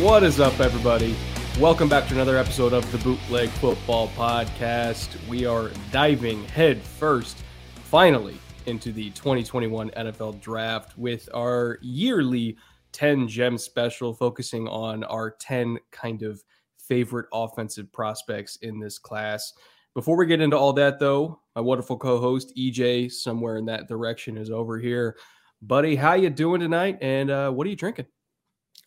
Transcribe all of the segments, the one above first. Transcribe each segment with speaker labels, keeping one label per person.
Speaker 1: What is up, everybody? Welcome back to another episode of the Bootleg Football Podcast. We are diving head first, finally, into the 2021 NFL Draft with our yearly 10 gem special, focusing on our 10 kind of favorite offensive prospects in this class. Before we get into all that, though, my wonderful co-host EJ, somewhere in that direction, is over here. Buddy, how you doing tonight? And uh, what are you drinking?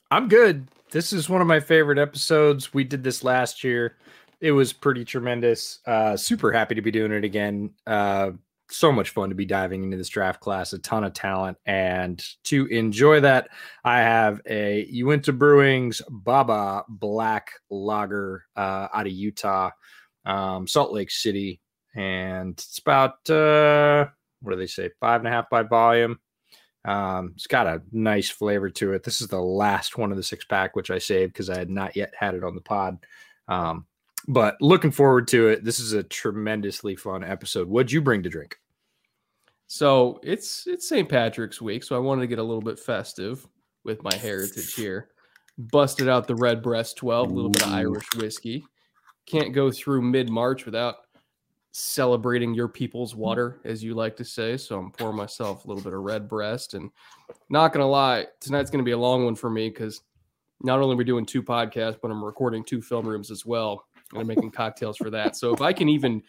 Speaker 2: I'm good. This is one of my favorite episodes. We did this last year. It was pretty tremendous. Uh, super happy to be doing it again. Uh, so much fun to be diving into this draft class. A ton of talent, and to enjoy that, I have a Uinta Brewing's Baba Black Lager uh, out of Utah, um, Salt Lake City, and it's about uh, what do they say, five and a half by volume. Um, it's got a nice flavor to it. This is the last one of the six pack, which I saved because I had not yet had it on the pod. Um, but looking forward to it. This is a tremendously fun episode. What'd you bring to drink?
Speaker 1: So it's it's St. Patrick's week, so I wanted to get a little bit festive with my heritage here. Busted out the Redbreast 12, a little bit of Irish whiskey. Can't go through mid March without celebrating your people's water, as you like to say. So I'm pouring myself a little bit of red breast. And not gonna lie, tonight's gonna be a long one for me because not only are we doing two podcasts, but I'm recording two film rooms as well. And I'm making cocktails for that. So if I can even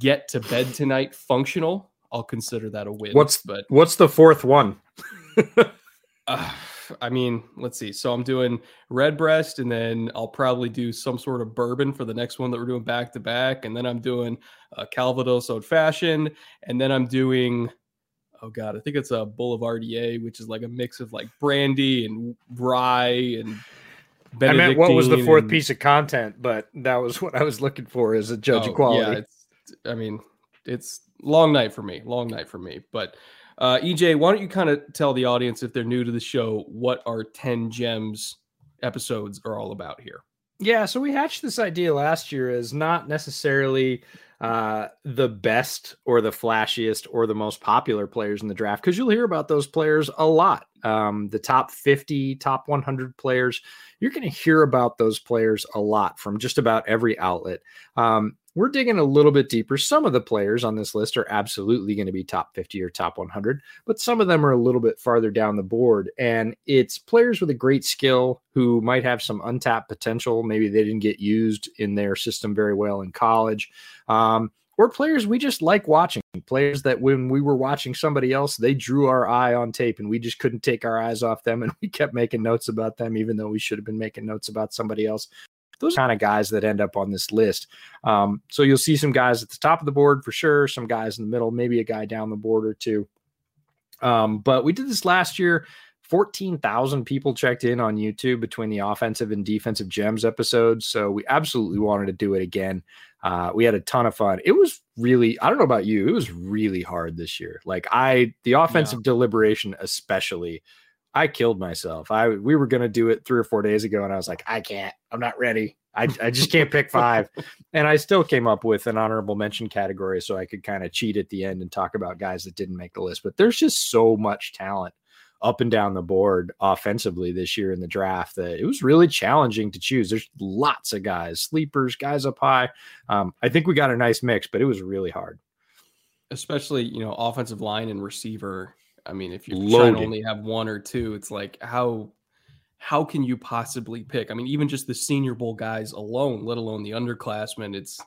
Speaker 1: get to bed tonight functional, I'll consider that a win.
Speaker 2: What's
Speaker 1: but
Speaker 2: what's the fourth one?
Speaker 1: uh, I mean, let's see. So I'm doing Redbreast, and then I'll probably do some sort of bourbon for the next one that we're doing back to back, and then I'm doing a Calvados Old Fashioned, and then I'm doing oh god, I think it's a Boulevardier, which is like a mix of like brandy and rye and.
Speaker 2: I meant what was the fourth and, piece of content, but that was what I was looking for as a judge
Speaker 1: oh,
Speaker 2: of quality.
Speaker 1: Yeah, I mean, it's long night for me, long night for me, but uh, EJ, why don't you kind of tell the audience, if they're new to the show, what our 10 gems episodes are all about here?
Speaker 2: Yeah, so we hatched this idea last year as not necessarily uh, the best or the flashiest or the most popular players in the draft because you'll hear about those players a lot. Um, the top 50, top 100 players, you're going to hear about those players a lot from just about every outlet. Um, we're digging a little bit deeper. Some of the players on this list are absolutely going to be top 50 or top 100, but some of them are a little bit farther down the board. And it's players with a great skill who might have some untapped potential. Maybe they didn't get used in their system very well in college. Um, or players we just like watching, players that when we were watching somebody else, they drew our eye on tape and we just couldn't take our eyes off them. And we kept making notes about them, even though we should have been making notes about somebody else those kind of guys that end up on this list. Um, so you'll see some guys at the top of the board for sure, some guys in the middle, maybe a guy down the board or two. Um, but we did this last year. 14,000 people checked in on YouTube between the offensive and defensive gems episodes. So we absolutely wanted to do it again. Uh, we had a ton of fun. It was really, I don't know about you, it was really hard this year. Like I, the offensive yeah. deliberation, especially, I killed myself. I we were gonna do it three or four days ago, and I was like, I can't. I'm not ready. I, I just can't pick five. And I still came up with an honorable mention category so I could kind of cheat at the end and talk about guys that didn't make the list. But there's just so much talent up and down the board offensively this year in the draft that it was really challenging to choose. There's lots of guys, sleepers, guys up high. Um, I think we got a nice mix, but it was really hard.
Speaker 1: Especially, you know, offensive line and receiver. I mean, if you're trying to only have one or two, it's like how how can you possibly pick? I mean, even just the Senior Bowl guys alone, let alone the underclassmen, it's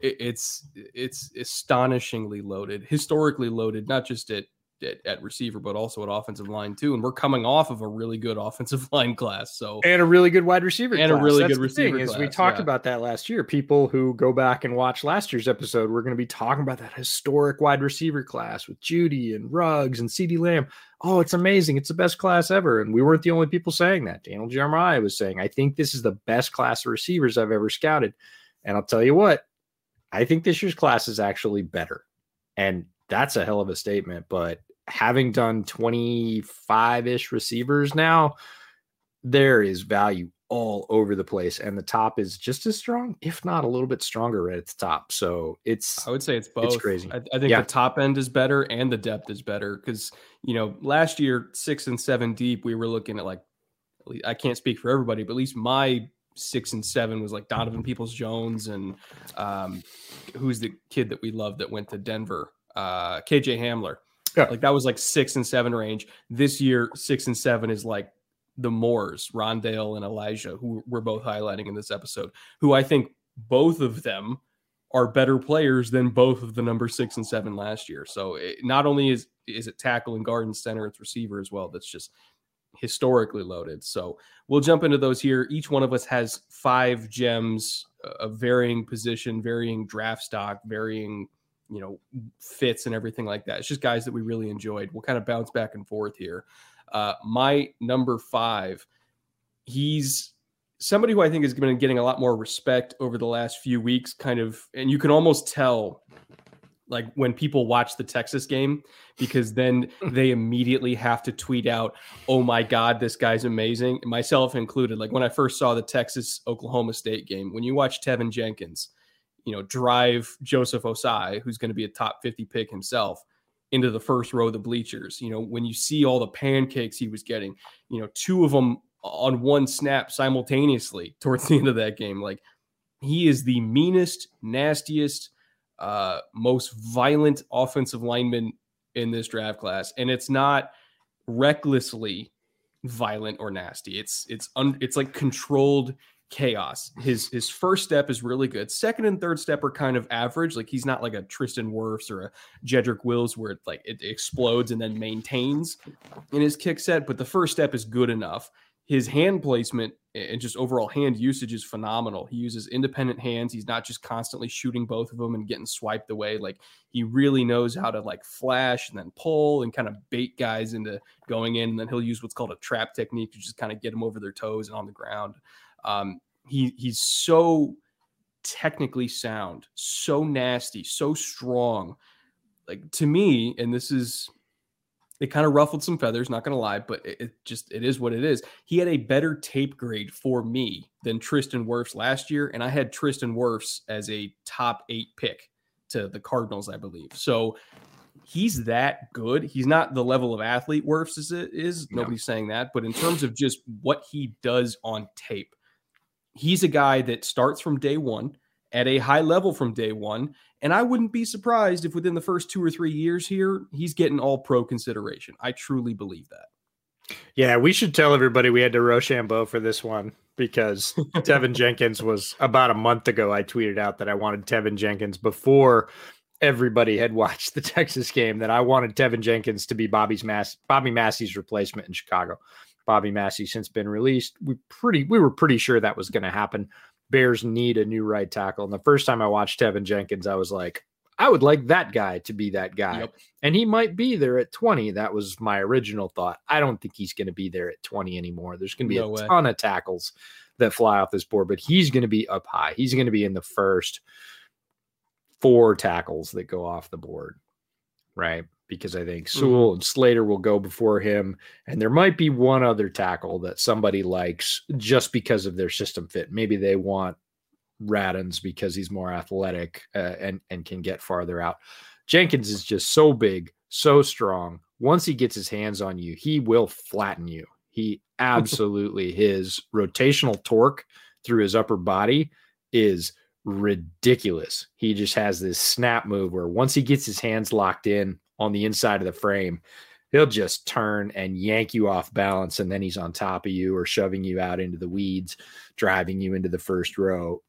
Speaker 1: it's it's astonishingly loaded, historically loaded, not just at at, at, receiver, but also at offensive line too. And we're coming off of a really good offensive line class, so
Speaker 2: and a really good wide receiver,
Speaker 1: and
Speaker 2: class.
Speaker 1: a really
Speaker 2: That's
Speaker 1: good receiver.
Speaker 2: Thing,
Speaker 1: class,
Speaker 2: is we talked
Speaker 1: yeah.
Speaker 2: about that last year. People who go back and watch last year's episode, we're going to be talking about that historic wide receiver class with Jeudy and Ruggs and CeeDee Lamb. Oh, it's amazing! It's the best class ever, and we weren't the only people saying that. Daniel Jeremiah was saying, "I think this is the best class of receivers I've ever scouted," and I'll tell you what, I think this year's class is actually better, and that's a hell of a statement, but having done 25 ish receivers now, there is value all over the place. And the top is just as strong, if not a little bit stronger right at the top. So it's,
Speaker 1: I would say it's both.
Speaker 2: It's crazy.
Speaker 1: I, I think
Speaker 2: Yeah.
Speaker 1: the top end is better and the depth is better because, you know, last year, six and seven deep, we were looking at like, I can't speak for everybody, but at least my six and seven was like Donovan Peoples Jones and um, who's the kid that we love that went to Denver, uh, KJ Hamler.
Speaker 2: Yeah.
Speaker 1: Like that was like six and seven range. This year, six and seven is like the Moores, Rondale and Elijah, who we're both highlighting in this episode, who I think both of them are better players than both of the number six and seven last year. So it, not only is is it tackle and guard and center, it's receiver as well. That's just historically loaded. So we'll jump into those here. Each one of us has five gems of varying position, varying draft stock, varying you know fits and everything like that. It's just guys that we really enjoyed. We'll kind of bounce back and forth here. Uh, my number five, he's somebody who I think has been getting a lot more respect over the last few weeks. Kind of, and you can almost tell like when people watch the Texas game because then they immediately have to tweet out, "Oh my god, this guy's amazing." Myself included. Like when I first saw the Texas Oklahoma State game, when you watch Teven Jenkins, you know, drive Joseph Ossai, who's going to be a top 50 pick himself, into the first row of the bleachers, you know, when you see all the pancakes he was getting, you know, two of them on one snap simultaneously towards the end of that game, like he is the meanest, nastiest, uh, most violent offensive lineman in this draft class, and it's not recklessly violent or nasty. It's it's un, it's like controlled chaos. His his first step is really good. Second and third step are kind of average. Like he's not like a Tristan Wirfs or a Jedrick Wills where it like it explodes and then maintains in his kick set. But the first step is good enough. His hand placement and just overall hand usage is phenomenal. He uses independent hands. He's not just constantly shooting both of them and getting swiped away. Like he really knows how to like flash and then pull and kind of bait guys into going in. And then he'll use what's called a trap technique to just kind of get them over their toes and on the ground. Um, he he's so technically sound, so nasty, so strong. Like to me, and this is it kind of ruffled some feathers, not gonna lie, but it, it, just it is what it is. He had a better tape grade for me than Tristan Wirfs last year, and I had Tristan Wirfs as a top eight pick to the Cardinals, I believe. So he's that good. He's not the level of athlete Wirfs is. is.
Speaker 2: No.
Speaker 1: Nobody's saying that, but in terms of just what he does on tape, he's a guy that starts from day one at a high level from day one. And I wouldn't be surprised if within the first two or three years here, he's getting all pro consideration. I truly believe that.
Speaker 2: Yeah, we should tell everybody we had to Rochambeau for this one because Teven Jenkins was about a month ago. I tweeted out that I wanted Teven Jenkins before everybody had watched the Texas game. That I wanted Teven Jenkins to be Bobby's Mass Bobby Massie's replacement in Chicago. Bobby Massie since been released. We pretty we were pretty sure that was going to happen. Bears need a new right tackle. And the first time I watched Teven Jenkins, I was like, I would like that guy to be that guy.
Speaker 1: Yep.
Speaker 2: And he might be there at 20. That was my original thought. I don't think he's going to be there at 20 anymore. There's going to be
Speaker 1: No
Speaker 2: a
Speaker 1: way.
Speaker 2: ton of tackles that fly off this board, but he's going to be up high. He's going to be in the first four tackles that go off the board, right? Because I think
Speaker 1: Mm-hmm.
Speaker 2: Sewell and Slater will go before him. And there might be one other tackle that somebody likes just because of their system fit. Maybe they want Radunz because he's more athletic uh, and and can get farther out. Jenkins is just so big, so strong, once he gets his hands on you, he will flatten you. He absolutely his rotational torque through his upper body is ridiculous. He just has this snap move where once he gets his hands locked in on the inside of the frame, he'll just turn and yank you off balance and then he's on top of you or shoving you out into the weeds, driving you into the first row.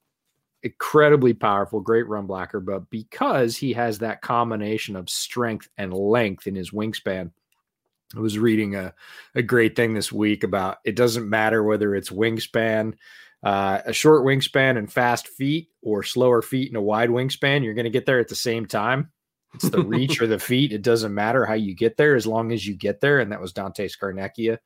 Speaker 2: Incredibly powerful, great run blocker, but because he has that combination of strength and length in his wingspan, I was reading a, a great thing this week about it doesn't matter whether it's wingspan, uh, a short wingspan and fast feet, or slower feet and a wide wingspan. You're going to get there at the same time. It's the reach or the feet. It doesn't matter how you get there as long as you get there. And that was Dante Scarnecchia,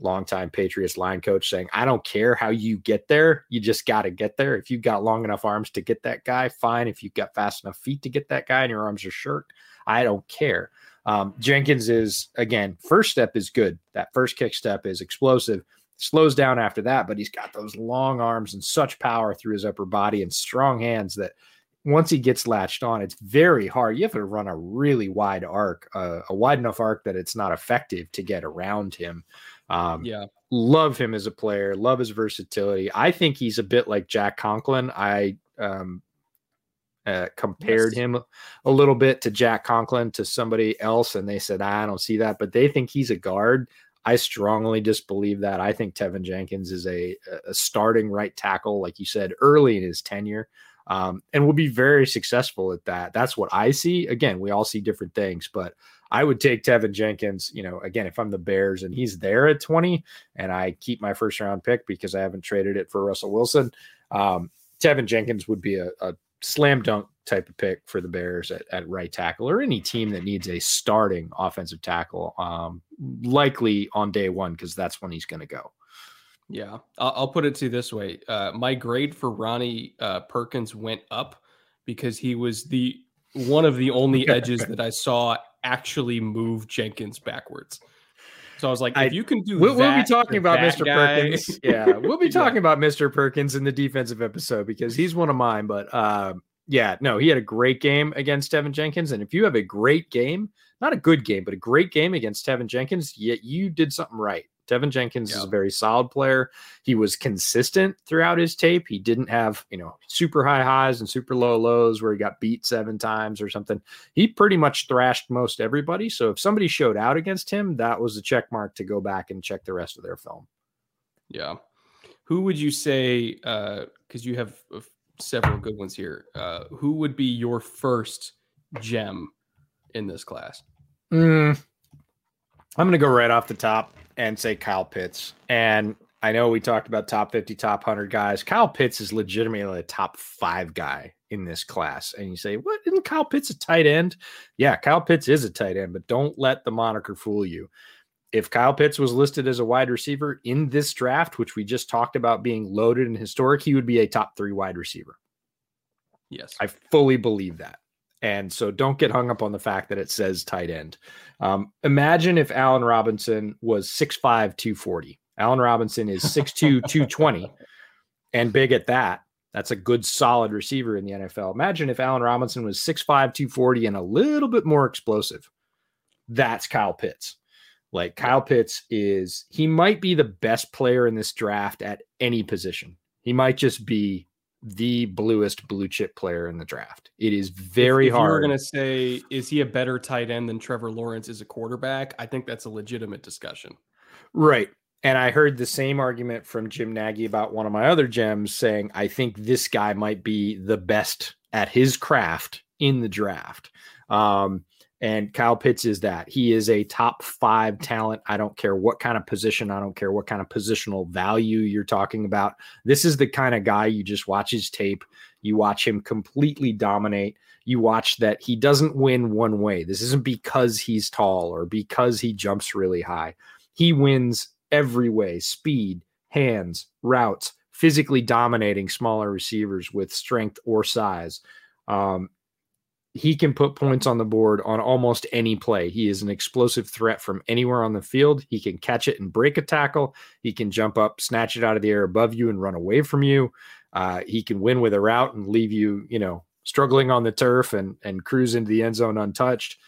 Speaker 2: longtime Patriots line coach, saying, I don't care how you get there. You just got to get there. If you've got long enough arms to get that guy, fine. If you've got fast enough feet to get that guy and your arms are short, I don't care. Um, Jenkins is again, first step is good. That first kick step is explosive. Slows down after that, but he's got those long arms and such power through his upper body and strong hands that once he gets latched on, it's very hard. You have to run a really wide arc, uh, a wide enough arc that it's not effective to get around him. Um,
Speaker 1: yeah,
Speaker 2: love him as a player. Love his versatility. I think he's a bit like Jack Conklin. I um, uh, compared yes. him a little bit to Jack Conklin to somebody else, and they said, I don't see that, but they think he's a guard. I strongly disbelieve that. I think Teven Jenkins is a, a starting right tackle, like you said, early in his tenure, um, and will be very successful at that. That's what I see. Again, we all see different things, but I would take Teven Jenkins, you know, again, if I'm the Bears and he's there at 20 and I keep my first round pick because I haven't traded it for Russell Wilson, um, Teven Jenkins would be a, a slam dunk type of pick for the Bears at, at right tackle or any team that needs a starting offensive tackle, um, likely on day one, because that's when he's going to go.
Speaker 1: Yeah, I'll, I'll, put it to you this way: uh, my grade for Ronnie uh, Perkins went up because he was the one of the only edges that I saw actually move Jenkins backwards. So I was like, if I, you can do
Speaker 2: we'll,
Speaker 1: we'll
Speaker 2: be talking about Mr. Guy. Perkins. Yeah, we'll be talking yeah. about Mr. Perkins in the defensive episode because he's one of mine. But um, yeah, no, he had a great game against Teven Jenkins. And if you have a great game, not a good game, but a great game against Teven Jenkins, yet you did something right. Teven Jenkins is a very solid player. He was consistent throughout his tape. He didn't have, you know, super high highs and super low lows where he got beat seven times or something. He pretty much thrashed most everybody. So if somebody showed out against him, that was a check mark to go back and check the rest of their film.
Speaker 1: Yeah. Who would you say, because uh, you have uh, several good ones here, uh, who would be your first gem in this class?
Speaker 2: Mm, I'm going to go right off the top and say Kyle Pitts. And I know we talked about top 50, top 100 guys. Kyle Pitts is legitimately a top five guy in this class. And you say, what? Isn't Kyle Pitts a tight end? Yeah, Kyle Pitts is a tight end, but don't let the moniker fool you. If Kyle Pitts was listed as a wide receiver in this draft, which we just talked about being loaded and historic, he would be a top three wide receiver.
Speaker 1: Yes.
Speaker 2: I fully believe that. And so don't get hung up on the fact that it says tight end. Um, imagine if Allen Robinson was 6'5, 240. Allen Robinson is 6'2, 220 and big at that. That's a good, solid receiver in the NFL. Imagine if Allen Robinson was 6'5, 240 and a little bit more explosive. That's Kyle Pitts. Like Kyle Pitts is, he might be the best player in this draft at any position. He might just be the bluest blue chip player in the draft. It is very
Speaker 1: if, if
Speaker 2: hard.
Speaker 1: We're going to say, is he a better tight end than Trevor Lawrence is a quarterback? I think that's a legitimate discussion.
Speaker 2: Right. And I heard the same argument from Jim Nagy about one of my other gems saying, I think this guy might be the best at his craft in the draft. Um, and Kyle Pitts is that. He is a top five talent. I don't care what kind of position, I don't care what kind of positional value you're talking about. This is the kind of guy you just watch his tape, you watch him completely dominate. You watch that he doesn't win one way. This isn't because he's tall or because he jumps really high. He wins every way speed, hands, routes, physically dominating smaller receivers with strength or size. Um, he can put points on the board on almost any play. He is an explosive threat from anywhere on the field. He can catch it and break a tackle. He can jump up, snatch it out of the air above you, and run away from you. Uh, he can win with a route and leave you, you know, struggling on the turf and and cruise into the end zone untouched.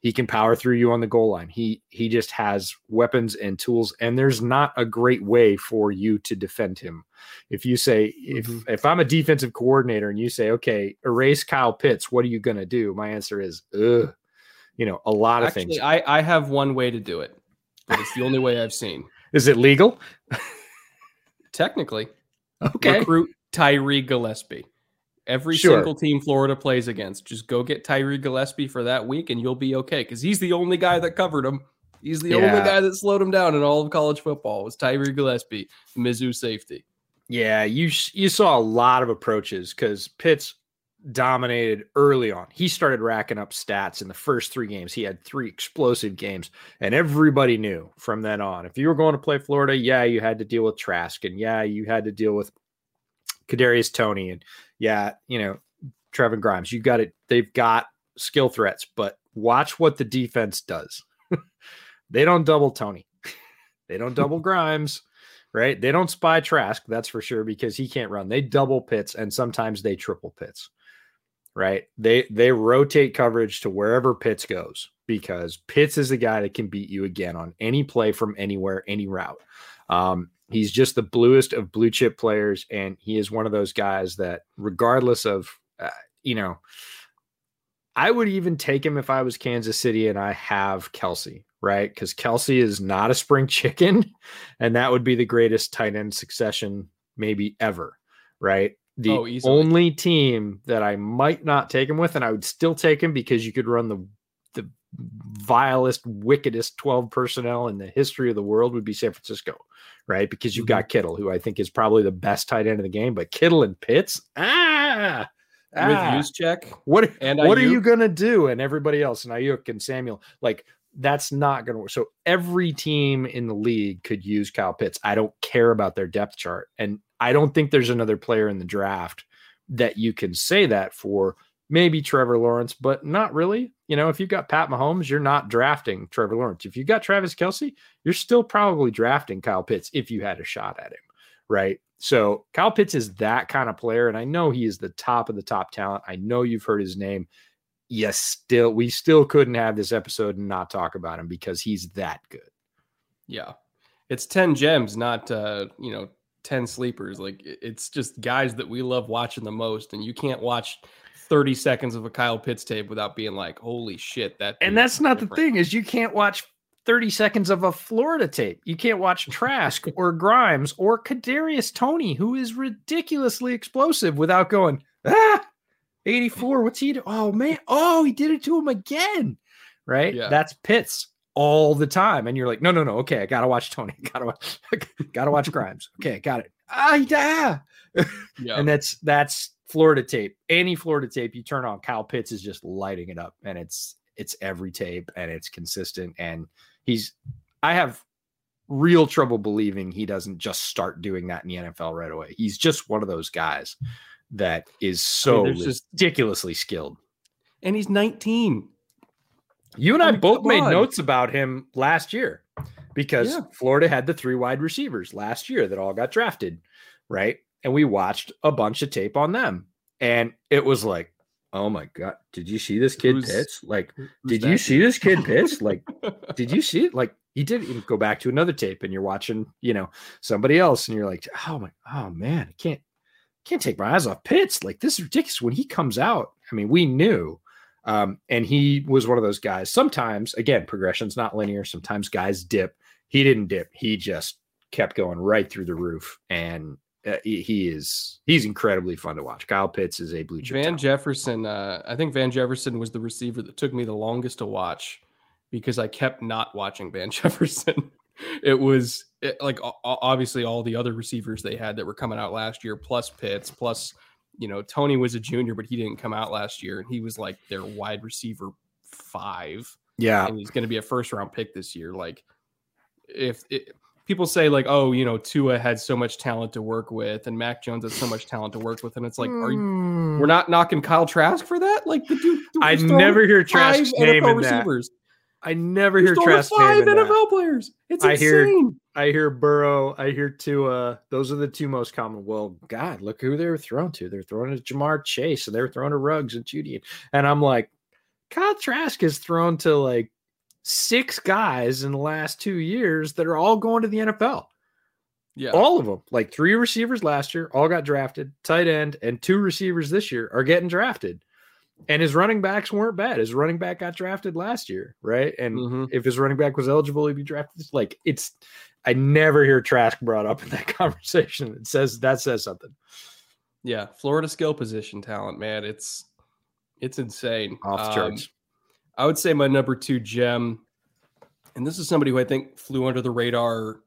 Speaker 2: He can power through you on the goal line. He he just has weapons and tools, and there's not a great way for you to defend him. If you say if
Speaker 1: Mhm.
Speaker 2: if I'm a defensive coordinator and you say, okay, erase Kyle Pitts, what are you gonna do? My answer is, ugh, you know, a lot of
Speaker 1: Actually,
Speaker 2: things.
Speaker 1: I, I have one way to do it, but it's the only way I've seen.
Speaker 2: Is it legal?
Speaker 1: Technically,
Speaker 2: Okay.
Speaker 1: recruit Tyree Gillespie. Every
Speaker 2: Sure.
Speaker 1: single team Florida plays against, just go get Tyree Gillespie for that week, and you'll be okay. Because he's the only guy that covered him. He's the only guy that slowed him down in all of college football. Was Tyree Gillespie, Mizzou safety?
Speaker 2: Yeah, you you saw a lot of approaches because Pitts dominated early on. He started racking up stats in the first three games. He had three explosive games, and everybody knew from then on. If you were going to play Florida, yeah, you had to deal with Trask, and yeah, you had to deal with Kadarius Toney, and yeah, you know Trevon Grimes. You got it. They've got skill threats, but watch what the defense does. they don't double Toney. they don't double Grimes right? They don't spy Trask, that's for sure, because he can't run. They double Pitts and sometimes they triple Pitts, right? They they rotate coverage to wherever Pitts goes because Pitts is the guy that can beat you again on any play from anywhere, any route. Um, he's just the bluest of blue chip players, and he is one of those guys that, regardless of, uh, you know, I would even take him if I was Kansas City and I have Kelce, right? Because Kelce is not a spring chicken, and that would be the greatest tight end succession maybe ever, right? The
Speaker 1: Oh,
Speaker 2: only team that I might not take him with, and I would still take him because you could run the the vilest, wickedest 12 personnel in the history of the world would be San Francisco, right? Because you've got Kittle, who I think is probably the best tight end of the game, but Kittle and Pitts, ah,
Speaker 1: With
Speaker 2: ah.
Speaker 1: use check,
Speaker 2: What
Speaker 1: And
Speaker 2: what are you gonna do? And everybody else, and Aiyuk and Samuel, like that's not gonna work. So every team in the league could use Kyle Pitts. I don't care about their depth chart, and I don't think there's another player in the draft that you can say that for. Maybe Trevor Lawrence, but not really. You know, if you've got Pat Mahomes, you're not drafting Trevor Lawrence. If you've got Travis Kelce, you're still probably drafting Kyle Pitts if you had a shot at him, right? So Kyle Pitts is that kind of player, and I know he is the top of the top talent. I know you've heard his name. Yes, still we still couldn't have this episode and not talk about him because he's that good.
Speaker 1: yeah, it's ten gems, not uh, you know ten sleepers. Like it's just guys that we love watching the most, and you can't watch thirty seconds of a Kyle Pitts tape without being like, "Holy shit!" That
Speaker 2: And that's not the thing is you can't watch 30 seconds of a Florida tape. You can't watch Trask or Grimes or Kadarius Toney, who is ridiculously explosive, without going ah 84. What's he do? Oh man, oh he did it to him again, right?
Speaker 1: Yeah.
Speaker 2: That's Pitts all the time, and you're like, no, no, no. Okay, I gotta watch Toney. Gotta watch. gotta watch Grimes. Okay, got it. Ah, he- ah.
Speaker 1: Yeah,
Speaker 2: and that's that's Florida tape. Any Florida tape you turn on, Kyle Pitts is just lighting it up, and it's it's every tape, and it's consistent. And he's, I have real trouble believing he doesn't just start doing that in the NFL right away. He's just one of those guys that is so
Speaker 1: there's just-
Speaker 2: ridiculously skilled.
Speaker 1: and he's nineteen.
Speaker 2: You and I
Speaker 1: I mean,
Speaker 2: both made
Speaker 1: on.
Speaker 2: notes about him last year because
Speaker 1: Yeah.
Speaker 2: Florida had the three wide receivers last year that all got drafted, right? And we watched a bunch of tape on them. And it was like, oh my God, did you see this kid
Speaker 1: Who's-
Speaker 2: Pitts? Like, did you see this kid pitch? Like, did you see it? Like, he did you go back to another tape and you're watching, you know, somebody else and you're like, oh my, oh man, I can't, can't take my eyes off Pitts. Like, this is ridiculous. When he comes out, I mean, we knew. Um, and he was one of those guys. Sometimes, again, progression's not linear. Sometimes guys dip. He didn't dip. He just kept going right through the roof. And uh, he, is he's incredibly fun to watch. Kyle Pitts is a blue chip.
Speaker 1: Van
Speaker 2: talent.
Speaker 1: Jefferson, uh, I think Van Jefferson was the receiver that took me the longest to watch because I kept not watching Van Jefferson. it was it, like obviously all the other receivers they had that were coming out last year, plus Pitts, plus you know Toney was a junior, but he didn't come out last year, and he was like their wide receiver five,
Speaker 2: yeah,
Speaker 1: and he's going to be a first round pick this year. Like if it, people say like, oh, you know, Tua had so much talent to work with, and Mac Jones has so much talent to work with, and it's like, are you? We're hmm. not knocking Kyle Trask for that. Like the dude,
Speaker 2: I never hear Trask's name
Speaker 1: NFL
Speaker 2: in that. I never
Speaker 1: He's
Speaker 2: hear Trask's
Speaker 1: five
Speaker 2: name in that.
Speaker 1: NFL players. It's
Speaker 2: I hear-
Speaker 1: insane.
Speaker 2: I hear Burrow. I hear Tua. Those are the two most common. Well, God, look who they were thrown to. They're throwing to Ja'Marr Chase, and they're throwing to Ruggs and Jeudy. And I'm like, Kyle Trask has thrown to like six guys in the last two years that are all going to the NFL.
Speaker 1: Yeah.
Speaker 2: All of them, like three receivers last year, all got drafted. Tight end and two receivers this year are getting drafted. And his running backs weren't bad. His running back got drafted last year, right? And
Speaker 1: Mhm.
Speaker 2: if his running back was eligible, he'd be drafted. Like it's, I never hear Trask brought up in that conversation. It says that says something
Speaker 1: Yeah, Florida skill position talent, man. It's it's insane.
Speaker 2: off the
Speaker 1: Um,
Speaker 2: charts.
Speaker 1: I would say my number two gem, and this is somebody who I think flew under the radar,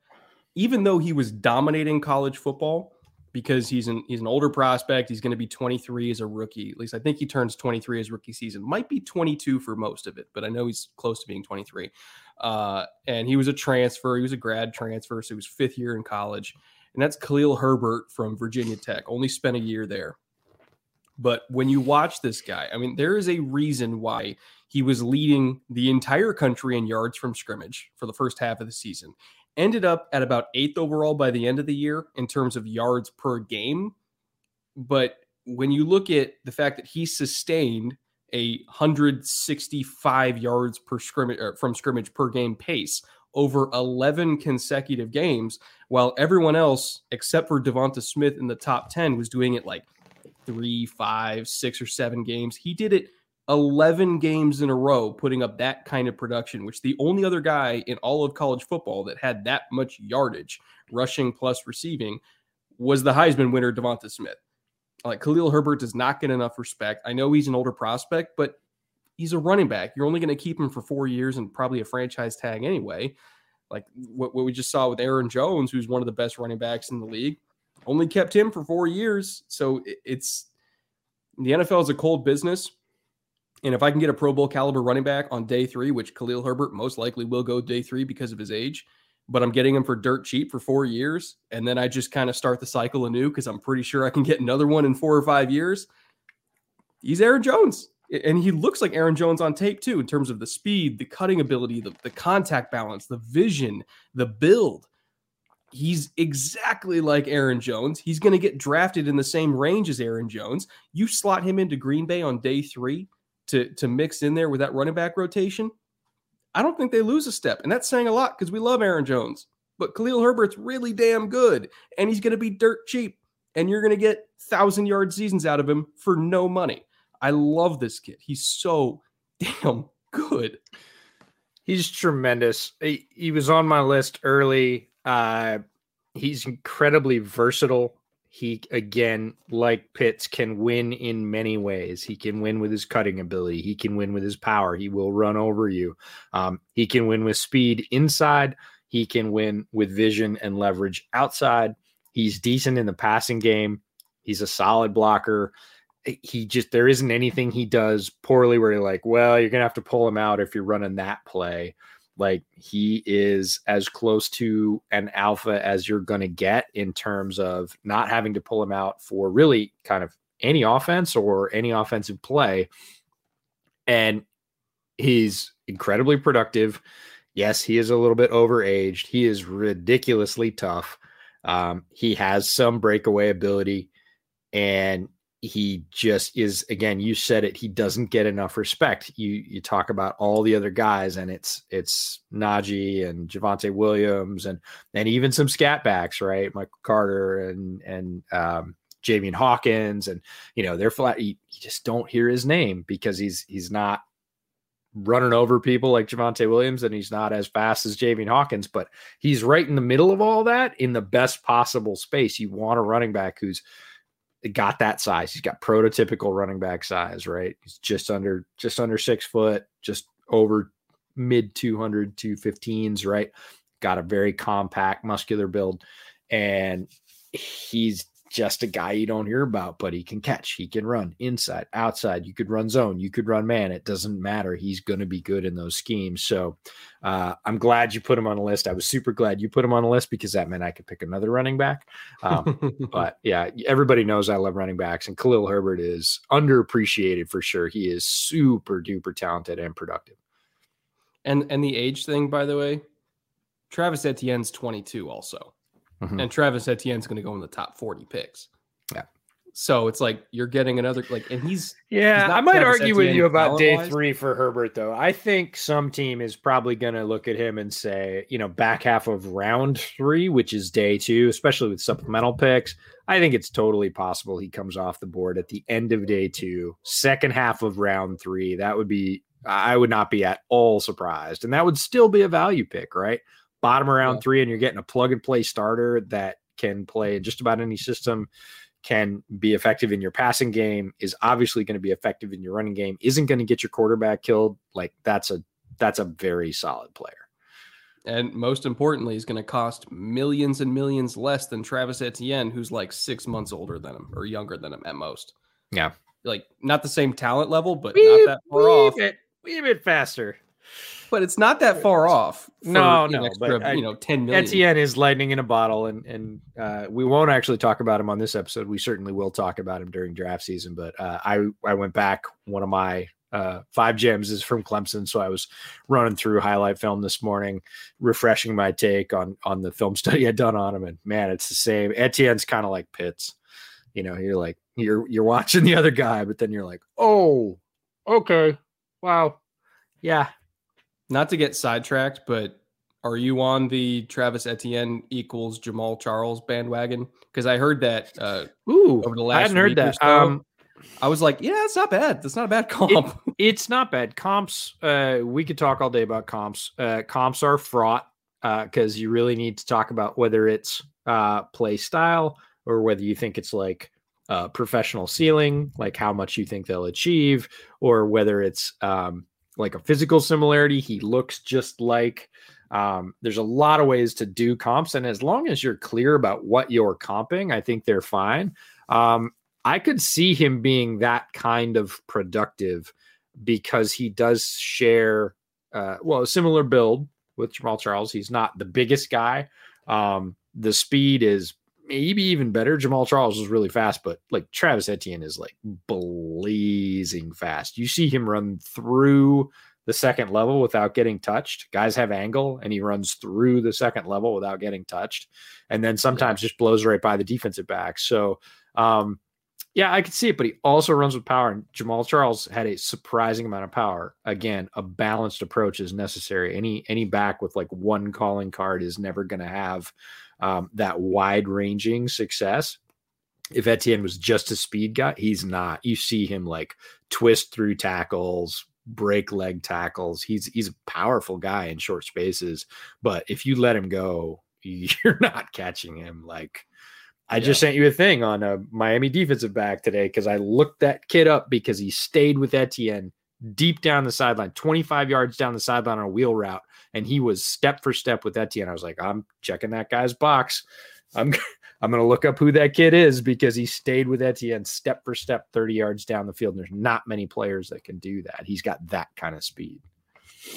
Speaker 1: even though he was dominating college football because he's an he's an older prospect. He's going to be 23 as a rookie. At least I think he turns 23 as rookie season. Might be 22 for most of it, but I know he's close to being 23. Uh, and he was a transfer. He was a grad transfer, so he was fifth year in college. And that's Khalil Herbert from Virginia Tech. Only spent a year there. But when you watch this guy, I mean, there is a reason why he was leading the entire country in yards from scrimmage for the first half of the season. Ended up at about eighth overall by the end of the year in terms of yards per game. But when you look at the fact that he sustained a 165 yards per scrimmage or from scrimmage per game pace over 11 consecutive games, while everyone else, except for Devonta Smith in the top 10, was doing it like three, five, six, or seven games. He did it 11 games in a row, putting up that kind of production, which the only other guy in all of college football that had that much yardage, rushing plus receiving, was the Heisman winner, Devonta Smith. Like Khalil Herbert does not get enough respect. I know he's an older prospect, but he's a running back. You're only going to keep him for four years and probably a franchise tag anyway. Like what, what we just saw with Aaron Jones, who's one of the best running backs in the league, only kept him for four years. So it's the NFL is a cold business. And if I can get a Pro Bowl caliber running back on day three, which Khalil Herbert most likely will go day three because of his age, but I'm getting him for dirt cheap for four years. And then I just kind of start the cycle anew because I'm pretty sure I can get another one in four or five years. He's Aaron Jones. And he looks like Aaron Jones on tape too, in terms of the speed, the cutting ability, the, the contact balance, the vision, the build. He's exactly like Aaron Jones. He's going to get drafted in the same range as Aaron Jones. You slot him into Green Bay on day three to, to mix in there with that running back rotation. I don't think they lose a step. And that's saying a lot because we love Aaron Jones. But Khalil Herbert's really damn good. And he's going to be dirt cheap. And you're going to get thousand yard seasons out of him for no money. I love this kid. He's so damn good.
Speaker 2: He's tremendous. He, he was on my list early. Uh, he's incredibly versatile. He again, like Pitts, can win in many ways. He can win with his cutting ability. He can win with his power. He will run over you. Um, he can win with speed inside. He can win with vision and leverage outside. He's decent in the passing game. He's a solid blocker. He just there isn't anything he does poorly where you're like, well, you're gonna have to pull him out if you're running that play. Like he is as close to an alpha as you're going to get in terms of not having to pull him out for really kind of any offense or any offensive play. And he's incredibly productive. Yes, he is a little bit overaged. He is ridiculously tough. Um, he has some breakaway ability and he just is again you said it he doesn't get enough respect. You you talk about all the other guys and it's it's Najee and Javonte Williams and and even some scat backs right? Michael Carter and and um Hawkins and you know they're flat you, you just don't hear his name because he's he's not running over people like Javonte Williams and he's not as fast as Javian Hawkins but he's right in the middle of all that in the best possible space. You want a running back who's got that size. He's got prototypical running back size, right? He's just under just under six foot, just over mid 200, 215s, right? Got a very compact, muscular build. And he's just a guy you don't hear about, but he can catch, he can run inside, outside. You could run zone, you could run man. It doesn't matter. He's going to be good in those schemes. So uh, I'm glad you put him on the list. I was super glad you put him on the list because that meant I could pick another running back. Um, but yeah, everybody knows I love running backs, and Khalil Herbert is underappreciated for sure. He is super duper talented and productive.
Speaker 1: and and the age thing, by the way, Travis Etienne's 22 also.
Speaker 2: Mhm.
Speaker 1: And Travis Etienne's going to go in the top 40 picks.
Speaker 2: Yeah.
Speaker 1: So it's like you're getting another like, and he's
Speaker 2: yeah.
Speaker 1: not
Speaker 2: I might
Speaker 1: Travis
Speaker 2: argue with you about day three for Herbert, though. I think some team is probably going to look at him and say, you know, back half of round three, which is day two, especially with supplemental picks. I think it's totally possible he comes off the board at the end of day two, second half of round three. That would be, I would not be at all surprised. And that would still be a value pick, right? Bottom of round
Speaker 1: Yeah.
Speaker 2: three, and you're getting a plug and play starter that can play in just about any system can be effective in your passing game is obviously going to be effective in your running game isn't going to get your quarterback killed like that's a that's a very solid player
Speaker 1: and most importantly, he's going to cost millions and millions less than Travis Etienne, who's like six months older than him or younger than him at most.
Speaker 2: Yeah.
Speaker 1: like not the same talent level, but not that far off.
Speaker 2: it a bit faster
Speaker 1: But it's not that far off.
Speaker 2: No, no,
Speaker 1: extra,
Speaker 2: but I-
Speaker 1: you know, ten million.
Speaker 2: Etienne is lightning in a bottle, and and uh, we won't actually talk about him on this episode. We certainly will talk about him during draft season. But uh, I I went back. One of my uh, five gems is from Clemson, so I was running through highlight film this morning, refreshing my take on on the film study I'd done on him. And man, it's the same. Etienne's kind of like Pitts. You know, you're like you're you're watching the other guy, but then you're like, oh, okay, wow, yeah,
Speaker 1: Not to get sidetracked, but are you on the Travis Etienne equals Jamaal Charles bandwagon? Because I heard that uh,
Speaker 2: ooh,
Speaker 1: over the last I
Speaker 2: hadn't heard that.
Speaker 1: so.
Speaker 2: Um,
Speaker 1: I was like, yeah, it's not bad. That's not a bad comp.
Speaker 2: it's not bad. Comps, uh, we could talk all day about comps. Uh, comps are fraught because you really need to talk about whether it's uh, play style or whether you think it's like uh, professional ceiling, like how much you think they'll achieve, or whether it's um, like a physical similarity. He looks just like. Um, there's a lot of ways to do comps, and as long as you're clear about what you're comping, I think they're fine. Um, I could see him being that kind of productive because he does share uh, well a similar build with Jamaal Charles. He's not the biggest guy. Um, the speed is maybe even better. Jamaal Charles was really fast, but like Travis Etienne is like blazing fast. You see him run through the second level without getting touched. Guys have angle and he runs through the second level without getting touched. And then sometimes just blows right by the defensive back. So um yeah, I could see it, but he also runs with power. And Jamaal Charles had a surprising amount of power. Again, a balanced approach is necessary. Any any back with like one calling card is never going to have um, that wide ranging success. If Etienne was just a speed guy, he's not. You see him like twist through tackles, break leg tackles. He's he's a powerful guy in short spaces, but if you let him go, you're not catching him like I just sent you a thing on a Miami defensive back today because I looked that kid up because he stayed with Etienne deep down the sideline, 25 yards down the sideline on a wheel route, and he was step for step with Etienne. I was like, I'm checking that guy's box. I'm I'm gonna look up who that kid is because he stayed with Etienne step for step, 30 yards down the field. And there's not many players that can do that. He's got that kind of speed.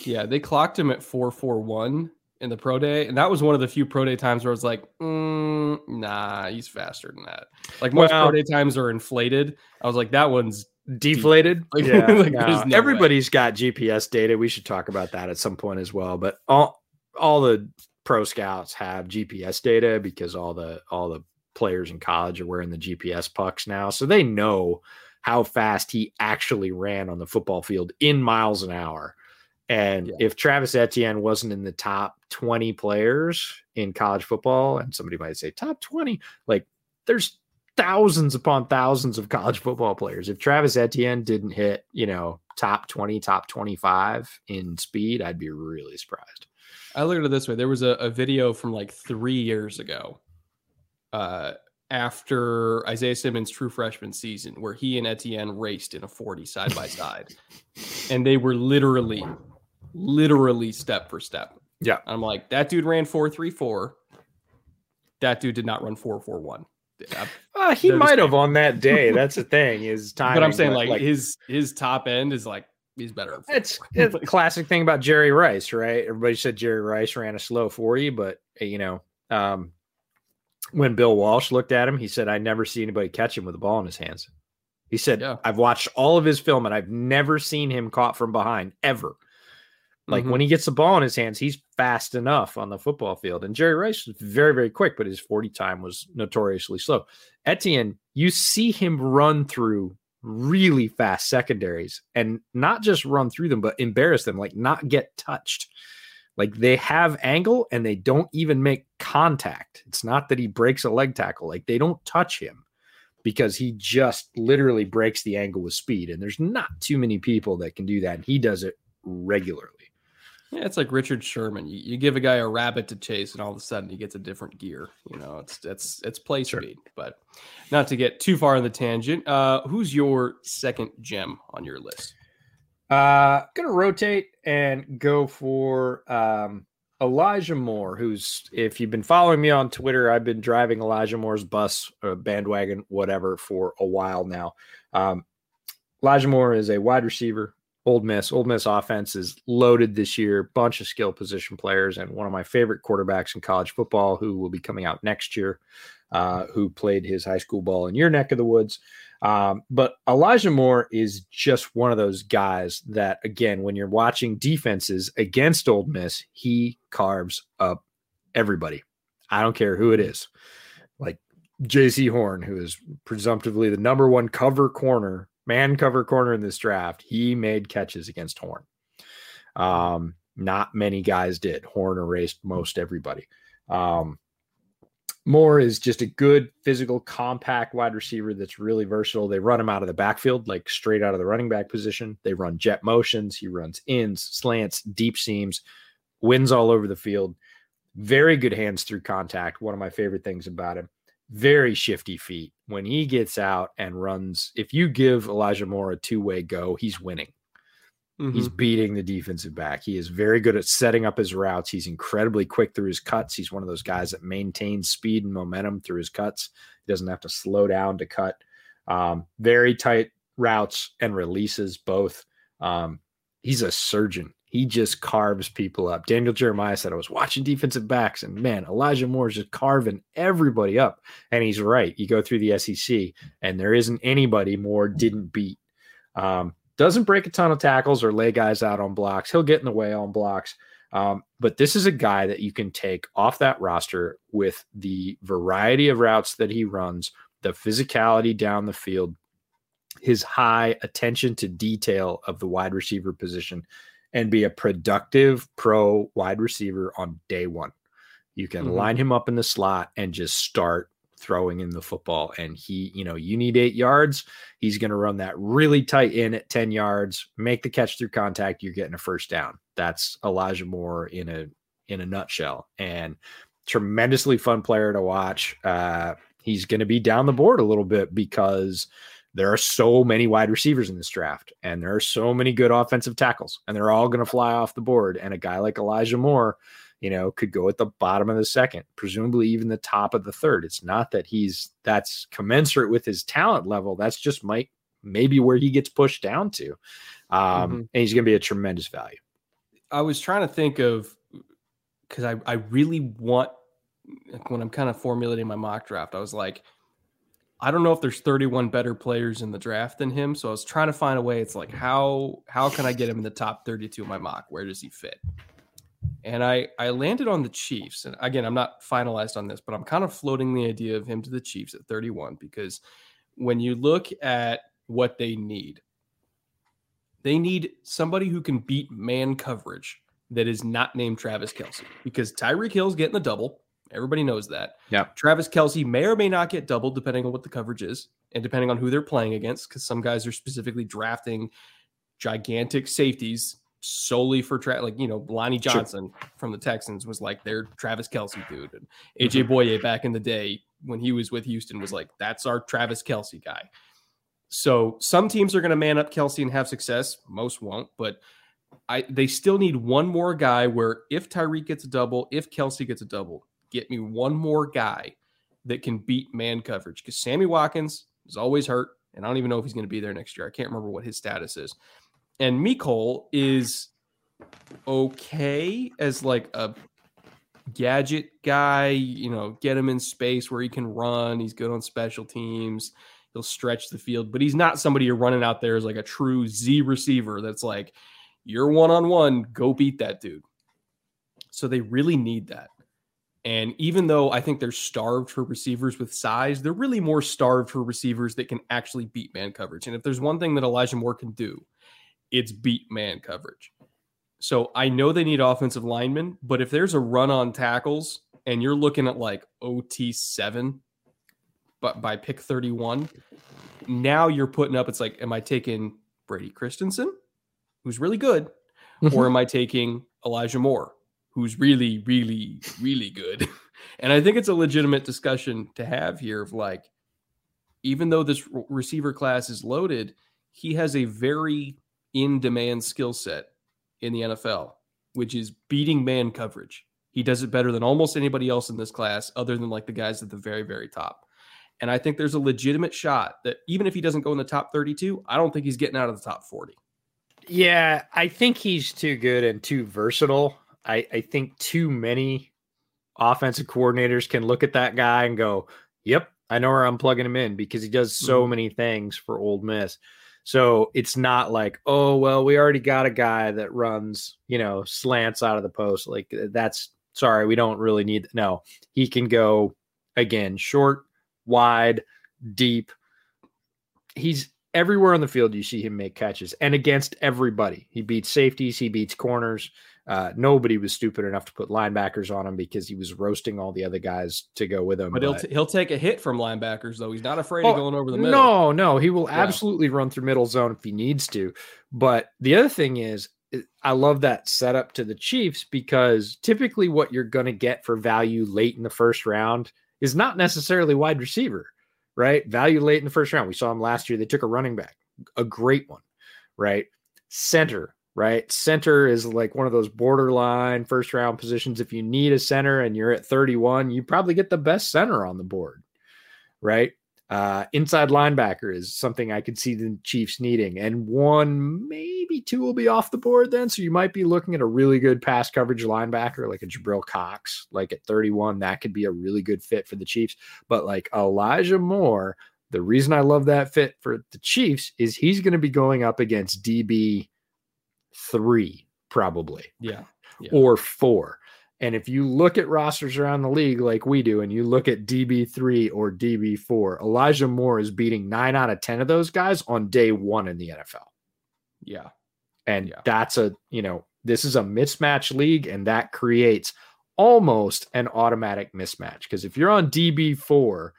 Speaker 1: yeah, they clocked him at four four one in the pro day, and that was one of the few pro day times where I was like, mm, nah, he's faster than that. Like most
Speaker 2: Well-
Speaker 1: pro day times are inflated. I was like, that one's
Speaker 2: deflated.
Speaker 1: Like-
Speaker 2: yeah,
Speaker 1: like,
Speaker 2: no,
Speaker 1: there's no way.
Speaker 2: everybody's got GPS data. We should talk about that at some point as well. But all all the pro scouts have GPS data because all the all the players in college are wearing the GPS pucks now, so they know how fast he actually ran on the football field in miles an hour. And
Speaker 1: Yeah.
Speaker 2: if Travis Etienne wasn't in the top 20 players in college football, and somebody might say top 20, like there's thousands upon thousands of college football players. If Travis Etienne didn't hit, you know, top 20, top 25 in speed, I'd be really surprised.
Speaker 1: I look at it this way. There was a, a video from like three years ago, uh, after Isaiah Simmons' true freshman season, where he and Etienne raced in a 40 side by side. And they were literally, literally step for step.
Speaker 2: Yeah.
Speaker 1: I'm like, that dude ran 434. That dude did not run 441. Uh,
Speaker 2: Uh, he might have on that day. That's the thing is time.
Speaker 1: But I'm saying like, his his top end is like he's better. at
Speaker 2: it's, it's a classic thing about Jerry Rice, right? Everybody said Jerry Rice ran a slow 40, but uh, you know, um, when Bill Walsh looked at him, he said, I never see anybody catch him with a ball in his hands. He said,
Speaker 1: Yeah.
Speaker 2: I've watched all of his film and I've never seen him caught from behind ever. Like
Speaker 1: Mhm.
Speaker 2: when he gets the ball in his hands, he's fast enough on the football field. And Jerry Rice was very, very quick, but his 40 time was notoriously slow. Etienne, you see him run through really fast secondaries and not just run through them, but embarrass them, like not get touched. Like they have angle and they don't even make contact. It's not that he breaks a leg tackle, like they don't touch him because he just literally breaks the angle with speed. And there's not too many people that can do that. And he does it regularly.
Speaker 1: Yeah, it's like Richard Sherman. You, you give a guy a rabbit to chase, and all of a sudden he gets a different gear. You know, it's it's it's play
Speaker 2: Sure.
Speaker 1: speed. But not to get too far on the tangent. Uh, who's your second gem on your list?
Speaker 2: Uh, gonna rotate and go for um, Elijah Moore, who's if you've been following me on Twitter, I've been driving Elijah Moore's bus or bandwagon, whatever, for a while now. Um, Elijah Moore is a wide receiver. Ole Miss, Ole Miss offense is loaded this year. Bunch of skill position players, and one of my favorite quarterbacks in college football, who will be coming out next year, uh, who played his high school ball in your neck of the woods. Um, but Elijah Moore is just one of those guys that, again, when you're watching defenses against Ole Miss, he carves up everybody. I don't care who it is. Like Jaycee Horn, who is presumptively the number one cover corner, man cover corner in this draft, he made catches against Horn. Um, not many guys did. Horn erased most everybody. Um, Moore is just a good physical, compact wide receiver that's really versatile. They run him out of the backfield, like straight out of the running back position. They run jet motions. He runs ins, slants, deep seams, wins all over the field. Very good hands through contact. One of my favorite things about him. Very shifty feet. When he gets out and runs, if you give Elijah Moore a two way go, he's winning. He's
Speaker 1: Mhm.
Speaker 2: beating the defensive back. He is very good at setting up his routes. He's incredibly quick through his cuts. He's one of those guys that maintains speed and momentum through his cuts. He doesn't have to slow down to cut. Um, very tight routes and releases both. Um, he's a surgeon. He just carves people up. Daniel Jeremiah said, I was watching defensive backs, and man, Elijah Moore is just carving everybody up. And he's right. You go through the SEC, and there isn't anybody Moore didn't beat. Um, doesn't break a ton of tackles or lay guys out on blocks. He'll get in the way on blocks. Um, but this is a guy that you can take off that roster with the variety of routes that he runs, the physicality down the field, his high attention to detail of the wide receiver position, and be a productive pro wide receiver on day one. You can
Speaker 1: Mhm.
Speaker 2: line him up in the slot and just start throwing in the football. And he, you know, you need eight yards. He's going to run that really tight in at 10 yards, make the catch through contact. You're getting a first down. That's Elijah Moore in a in a nutshell. And tremendously fun player to watch. Uh, he's going to be down the board a little bit because there are so many wide receivers in this draft, and there are so many good offensive tackles, and they're all going to fly off the board. And a guy like Elijah Moore, you know, could go at the bottom of the second, presumably even the top of the third. It's not that he's that's commensurate with his talent level. That's just might maybe where he gets pushed down to. Um,
Speaker 1: Mhm.
Speaker 2: and he's going to be a tremendous value.
Speaker 1: I was trying to think of because I, I really want like, when I'm kind of formulating my mock draft, I was like, I don't know if there's 31 better players in the draft than him. So I was trying to find a way. It's like how how can I get him in the top 32 of my mock? Where does he fit? And I I landed on the Chiefs. And again, I'm not finalized on this, but I'm kind of floating the idea of him to the Chiefs at 31 because when you look at what they need, they need somebody who can beat man coverage that is not named Travis Kelce because Tyreek Hill's getting the double. Everybody knows that.
Speaker 2: Yeah.
Speaker 1: Travis Kelce may or may not get double depending on what the coverage is and depending on who they're playing against because some guys are specifically drafting gigantic safeties solely for tra- like you know Lonnie
Speaker 2: Sure.
Speaker 1: Johnson from the Texans was like their Travis Kelce dude and AJ mm-hmm. Bouye back in the day when he was with Houston was like that's our Travis Kelce guy. So some teams are going to man up Kelce and have success. Most won't, but I they still need one more guy where if Tyreek gets a double, if Kelce gets a double, get me one more guy that can beat man coverage because Sammy Watkins is always hurt, and I don't even know if he's going to be there next year. I can't remember what his status is. And Mecole is okay as like a gadget guy, you know, get him in space where he can run. He's good on special teams. He'll stretch the field, but he's not somebody you're running out there as like a true Z receiver that's like, you're one on one, go beat that dude. So they really need that. And even though I think they're starved for receivers with size, they're really more starved for receivers that can actually beat man coverage. And if there's one thing that Elijah Moore can do, it's beat man coverage. So I know they need offensive linemen, but if there's a run on tackles and you're looking at like OT seven, but by pick 31, now you're putting up, it's like, am I taking Brady Christensen, who's really good,
Speaker 2: Mm-hmm.
Speaker 1: or am I taking Elijah Moore, who's really, really, really good? And I think it's a legitimate discussion to have here of like, even though this receiver class is loaded, he has a very in demand skill set in the NFL, which is beating man coverage. He does it better than almost anybody else in this class, other than like the guys at the very, very top. And I think there's a legitimate shot that even if he doesn't go in the top 32, I don't think he's getting out of the top 40.
Speaker 2: Yeah, I think he's too good and too versatile. I, I think too many offensive coordinators can look at that guy and go, Yep, I know where I'm plugging him in because he does so
Speaker 1: Mhm.
Speaker 2: many things for Ole Miss. So it's not like, oh well, we already got a guy that runs, you know, slants out of the post. Like that's sorry, we don't really need no. He can go again, short, wide, deep. He's everywhere on the field you see him make catches and against everybody. He beats safeties, he beats corners. Uh, nobody was stupid enough to put linebackers on him because he was roasting all the other guys to go with him.
Speaker 1: But he'll, t- he'll take a hit from linebackers, though. He's not afraid
Speaker 2: Oh,
Speaker 1: of going over the middle.
Speaker 2: No, no, he will
Speaker 1: Yeah.
Speaker 2: absolutely run through middle zone if he needs to. But the other thing is, i- I love that setup to the Chiefs because typically what you're going to get for value late in the first round is not necessarily wide receiver, right? Value late in the first round. We saw him last year. They took a running back, a great one, right? Center, right? Center is like one of those borderline first round positions. If you need a center and you're at 31, you probably get the best center on the board, right? Uh, inside linebacker is something I could see the Chiefs needing, and one, maybe two will be off the board then. So you might be looking at a really good pass coverage linebacker like a Jabril Cox, like at 31. That could be a really good fit for the Chiefs. But like Elijah Moore, the reason I love that fit for the Chiefs is he's going to be going up against DB three, probably
Speaker 1: Yeah. Yeah.
Speaker 2: or four. And if you look at rosters around the league like we do, and you look at DB3 or DB4, Elijah Moore is beating nine out of 10 of those guys on day one in the NFL.
Speaker 1: Yeah.
Speaker 2: And
Speaker 1: Yeah.
Speaker 2: that's a, you know, this is a mismatch league, and that creates almost an automatic mismatch. Because if you're on DB4,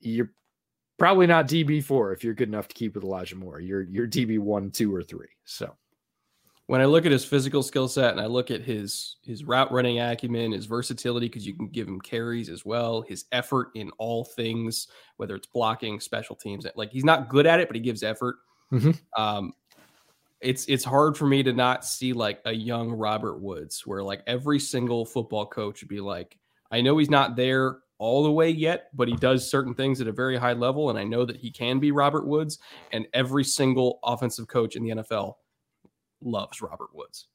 Speaker 2: you're probably not DB4 if you're good enough to keep with Elijah Moore. You're you're DB1, two, or three. So
Speaker 1: When I look at his physical skill set and I look at his his route running acumen, his versatility, because you can give him carries as well, his effort in all things, whether it's blocking, special teams, like he's not good at it, but he gives effort.
Speaker 2: Mhm.
Speaker 1: Um, it's it's hard for me to not see like a young Robert Woods, where like every single football coach would be like, I know he's not there all the way yet, but he does certain things at a very high level, and I know that he can be Robert Woods. And every single offensive coach in the NFL loves Robert Woods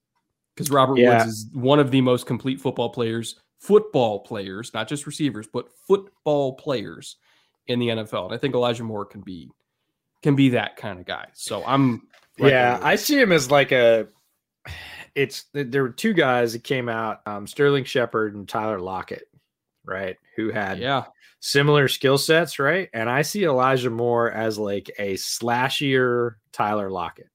Speaker 1: because Robert
Speaker 2: Yeah.
Speaker 1: Woods is one of the most complete football players, football players, not just receivers, but football players in the NFL. And I think Elijah Moore can be can be that kind of guy. So I'm right
Speaker 2: yeah, I see him as like a. It's there were two guys that came out, um, Sterling Shepard and Tyler Lockett, right? Who had
Speaker 1: yeah,
Speaker 2: similar skill sets, right? And I see Elijah Moore as like a slashier Tyler Lockett.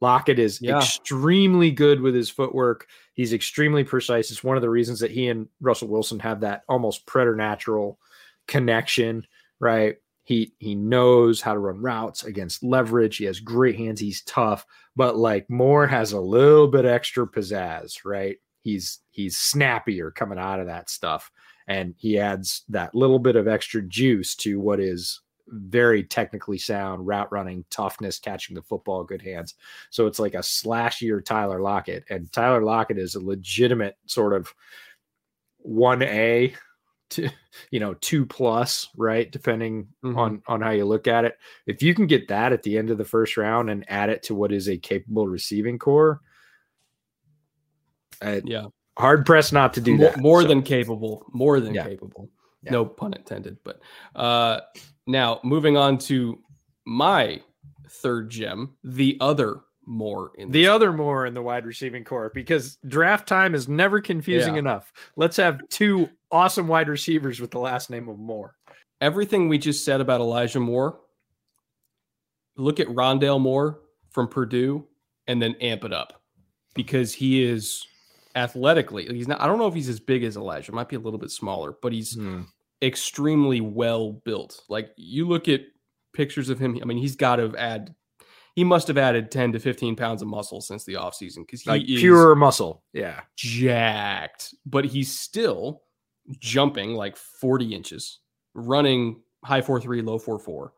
Speaker 2: Lockett is
Speaker 1: Yeah.
Speaker 2: extremely good with his footwork. He's extremely precise. It's one of the reasons that he and Russell Wilson have that almost preternatural connection, right? He he knows how to run routes against leverage. He has great hands. He's tough, but like Moore has a little bit extra pizzazz, right? He's he's snappier coming out of that stuff and he adds that little bit of extra juice to what is very technically sound route running toughness catching the football good hands so it's like a slashier tyler lockett and tyler lockett is a legitimate sort of 1a to you know 2 plus right depending
Speaker 1: Mhm.
Speaker 2: on on how you look at it if you can get that at the end of the first round and add it to what is a capable receiving corps uh,
Speaker 1: yeah,
Speaker 2: hard pressed not to do
Speaker 1: more,
Speaker 2: that
Speaker 1: more
Speaker 2: So-
Speaker 1: than capable, more than
Speaker 2: Yeah.
Speaker 1: capable.
Speaker 2: Yeah.
Speaker 1: No pun intended. But uh, now moving on to my third gem, the other more in
Speaker 2: the other more in the wide receiving corps because draft time is never confusing
Speaker 1: Yeah.
Speaker 2: enough. Let's have two awesome wide receivers with the last name of Moore.
Speaker 1: everything we just said about Elijah Moore. Look at Rondale Moore from Purdue and then amp it up because he is athletically. He's not. I don't know if he's as big as Elijah. Might be a little bit smaller, but he's
Speaker 2: Hmm.
Speaker 1: extremely well built. Like you look at pictures of him. I mean, he's got to add. He must have added ten to fifteen pounds of muscle since the offseason because he
Speaker 2: Like pure muscle. Yeah.
Speaker 1: jacked, but he's still jumping like 40 inches, running high 4 3, low 4 4.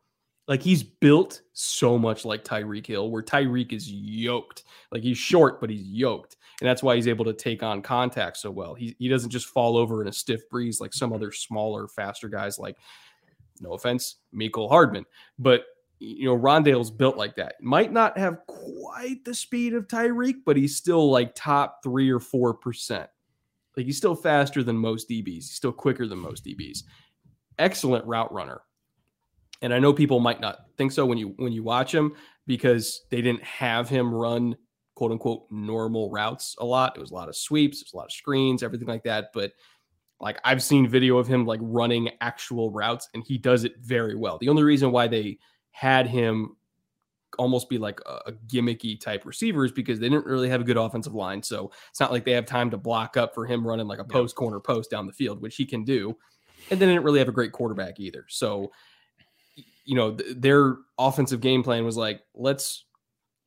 Speaker 1: Like he's built so much like Tyreek Hill, where Tyreek is yoked. Like he's short, but he's yoked. And that's why he's able to take on contact so well. He, he doesn't just fall over in a stiff breeze like some other smaller, faster guys, like, no offense, Mecole Hardman. But you know, Rondale's built like that. Might not have quite the speed of Tyreek, but he's still like top three or four percent. Like he's still faster than most DBs. He's still quicker than most DBs. Excellent route runner. And I know people might not think so when you when you watch him because they didn't have him run quote unquote normal routes a lot. It was a lot of sweeps, it was a lot of screens, everything like that. But like I've seen video of him like running actual routes and he does it very well. The only reason why they had him almost be like a, gimmicky type receiver is because they didn't really have a good offensive line. So it's not like they have time to block up for him running like a post corner post down the field, which he can do. And they didn't really have a great quarterback either. So, you know, th- their offensive game plan was like, let's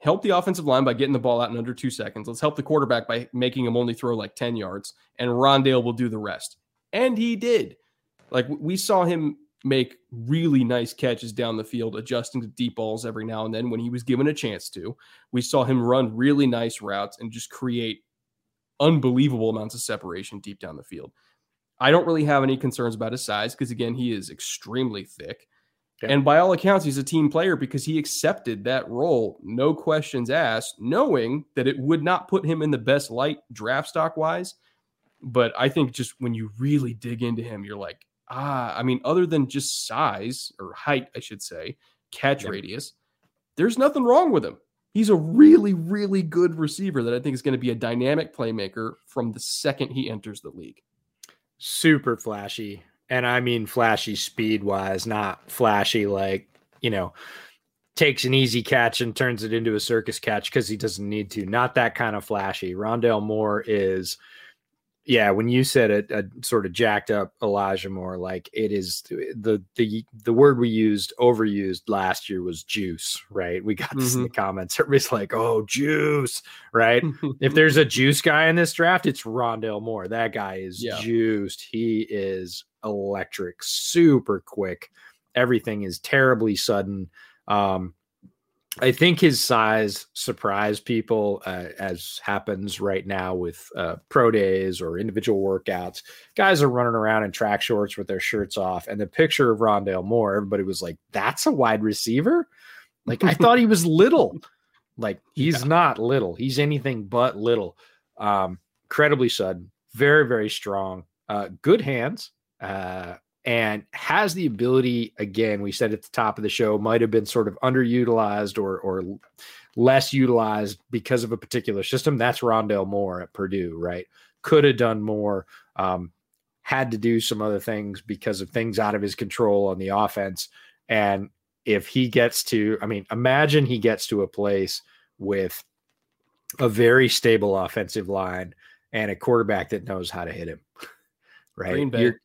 Speaker 1: help the offensive line by getting the ball out in under two seconds. Let's help the quarterback by making him only throw like 10 yards, and Rondale will do the rest. And he did. Like we saw him make really nice catches down the field, adjusting to deep balls every now and then when he was given a chance to. We saw him run really nice routes and just create unbelievable amounts of separation deep down the field. I don't really have any concerns about his size because, again, he is extremely thick.
Speaker 2: Yeah.
Speaker 1: And by all accounts, he's a team player because he accepted that role, no questions asked, knowing that it would not put him in the best light draft stock wise. But I think just when you really dig into him, you're like, ah, I mean, other than just size or height, I should say, catch
Speaker 2: Yeah.
Speaker 1: radius, there's nothing wrong with him. He's a really, really good receiver that I think is going to be a dynamic playmaker from the second he enters the league.
Speaker 2: super flashy. And I mean flashy speed wise, not flashy like, you know, takes an easy catch and turns it into a circus catch because he doesn't need to. Not that kind of flashy. Rondale Moore is, yeah, when you said it, uh, a sort of jacked up Elijah Moore, like it is the the the word we used overused last year was juice, right? We got this in mm-hmm. the comments. Everybody's like, oh, juice, right? if there's a juice guy in this draft, it's Rondale Moore. That guy is
Speaker 1: Yeah.
Speaker 2: juiced. He is electric, super quick. Everything is terribly sudden. Um, I think his size surprised people, uh, as happens right now with uh, pro days or individual workouts. Guys are running around in track shorts with their shirts off, and the picture of Rondale Moore, everybody was like, "That's a wide receiver." Like I thought he was little. Like he's
Speaker 1: Yeah.
Speaker 2: not little. He's anything but little. Um, incredibly sudden, very very strong, uh, good hands, uh, and has the ability. Again, we said at the top of the show, might have been sort of underutilized or or less utilized because of a particular system. That's Rondale Moore at Purdue, right? Could have done more. Um, had to do some other things because of things out of his control on the offense. And if he gets to, I mean, imagine he gets to a place with a very stable offensive line and a quarterback that knows how to hit him. Right.
Speaker 1: Green Bay.
Speaker 2: You're-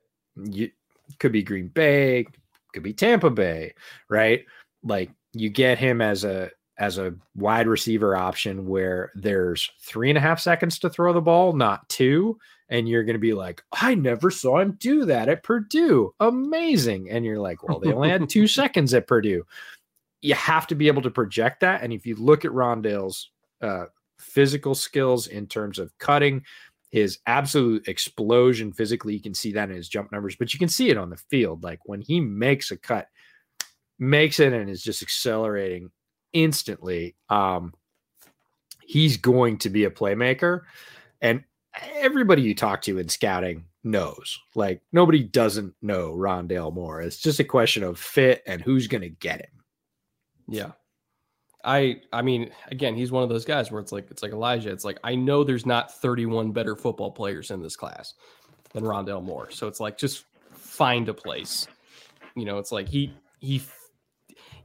Speaker 2: you could be Green Bay, could be Tampa Bay, right? Like you get him as a as a wide receiver option where there's three and a half seconds to throw the ball, not two. And you're going to be like, I never saw him do that at Purdue. Amazing. And you're like, well, they only had two seconds at Purdue. You have to be able to project that. And if you look at Rondale's uh, physical skills in terms of cutting, his absolute explosion physically, you can see that in his jump numbers, but you can see it on the field. Like when he makes a cut, makes it and is just accelerating instantly. Um, he's going to be a playmaker. And everybody you talk to in scouting knows. Like nobody doesn't know Rondale Moore. It's just a question of fit and who's going to get him.
Speaker 1: Yeah. I I mean, again, he's one of those guys where it's like it's like Elijah. It's like I know there's not 31 better football players in this class than Rondale Moore. So it's like just find a place. You know, it's like he he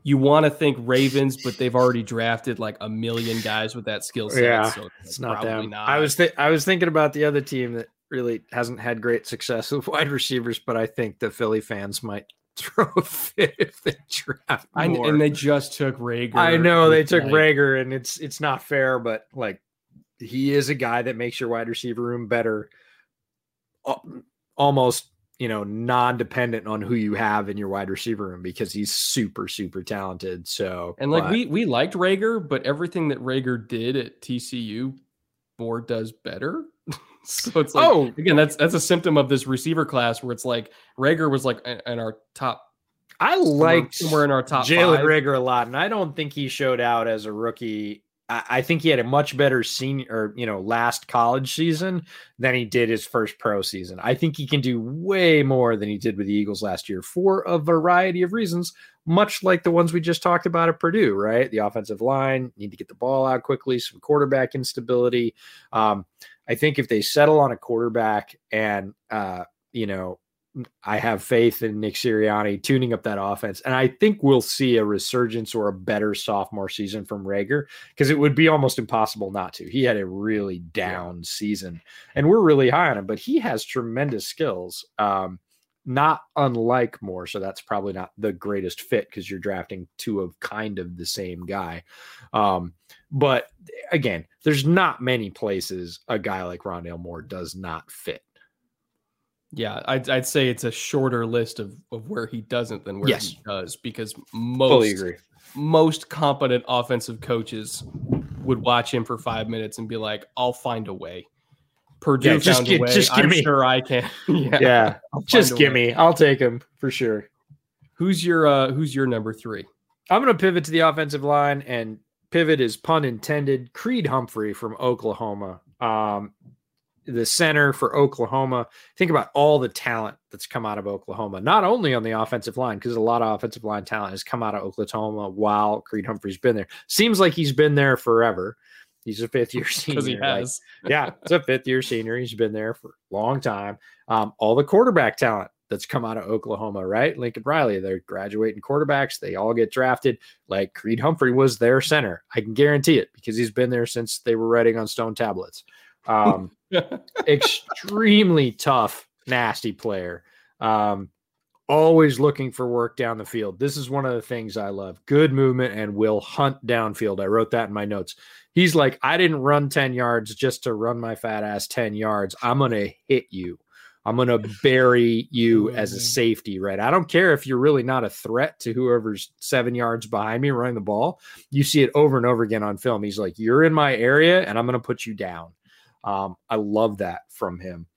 Speaker 1: you want to think Ravens, but they've already drafted like a million guys with that skill set.
Speaker 2: Yeah,
Speaker 1: so
Speaker 2: it's not them. Not. I was th- I was thinking about the other team that really hasn't had great success with wide receivers, but I think the Philly fans might throw a fit if they draft
Speaker 1: I, and they just took Reagor.
Speaker 2: I know they took like, Reagor, and it's it's not fair, but like he is a guy that makes your wide receiver room better, almost you know non-dependent on who you have in your wide receiver room because he's super super talented. So
Speaker 1: and like but, we we liked Reagor, but everything that Reagor did at TCU, Moore does better. so it's like, oh, again, that's that's a symptom of this receiver class where it's like Reagor was like in our top.
Speaker 2: I liked
Speaker 1: somewhere in our top.
Speaker 2: Jalen Reagor a lot, and I don't think he showed out as a rookie. I, I think he had a much better senior, or you know, last college season than he did his first pro season. I think he can do way more than he did with the Eagles last year for a variety of reasons, much like the ones we just talked about at Purdue. Right, the offensive line need to get the ball out quickly, some quarterback instability. Um, I think if they settle on a quarterback and uh, you know, I have faith in Nick Sirianni tuning up that offense, and I think we'll see a resurgence or a better sophomore season from Reagor because it would be almost impossible not to. He had a really down yeah. season, and we're really high on him, but he has tremendous skills. Um, not unlike Moore, so that's probably not the greatest fit because you're drafting two of kind of the same guy. Um, but again, there's not many places a guy like Rondale Moore does not fit.
Speaker 1: Yeah, I'd, I'd say it's a shorter list of, of where he doesn't than where yes. he does because most most competent offensive coaches would watch him for five minutes and be like, "I'll find a way." Purdue yeah, just, found a way. Just give I'm me. sure I can.
Speaker 2: yeah, yeah just give me. I'll take him for sure.
Speaker 1: Who's your uh Who's your number three?
Speaker 2: I'm going to pivot to the offensive line, and pivot is pun intended. Creed Humphrey from Oklahoma. Um, the center for Oklahoma. Think about all the talent that's come out of Oklahoma, not only on the offensive line, because a lot of offensive line talent has come out of Oklahoma while Creed Humphrey's been there. Seems like he's been there forever. He's a fifth year senior.
Speaker 1: He has.
Speaker 2: Like, yeah, it's a fifth year senior. He's been there for a long time. Um, all the quarterback talent that's come out of Oklahoma, right? Lincoln Riley, they're graduating quarterbacks. They all get drafted. Like Creed Humphrey was their center. I can guarantee it because he's been there since they were writing on stone tablets. Um, extremely tough, nasty player. Um, always looking for work down the field. This is one of the things I love. Good movement and will hunt downfield. I wrote that in my notes. He's like, I didn't run 10 yards just to run my fat ass 10 yards. I'm going to hit you. I'm going to bury you as a mm-hmm. safety, right? I don't care if you're really not a threat to whoever's seven yards behind me running the ball. You see it over and over again on film. He's like, You're in my area and I'm going to put you down. Um, I love that from him.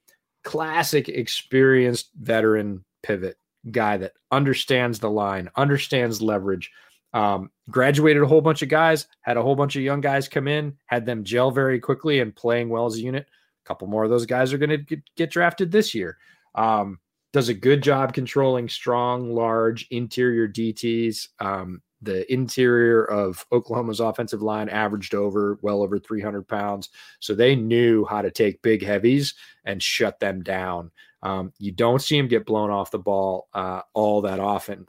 Speaker 2: Classic experienced veteran pivot guy that understands the line, understands leverage. Um, graduated a whole bunch of guys, had a whole bunch of young guys come in, had them gel very quickly and playing well as a unit couple more of those guys are going to get drafted this year. Um, does a good job controlling strong, large interior DTs. Um, the interior of Oklahoma's offensive line averaged over well over 300 pounds. So they knew how to take big heavies and shut them down. Um, you don't see him get blown off the ball uh, all that often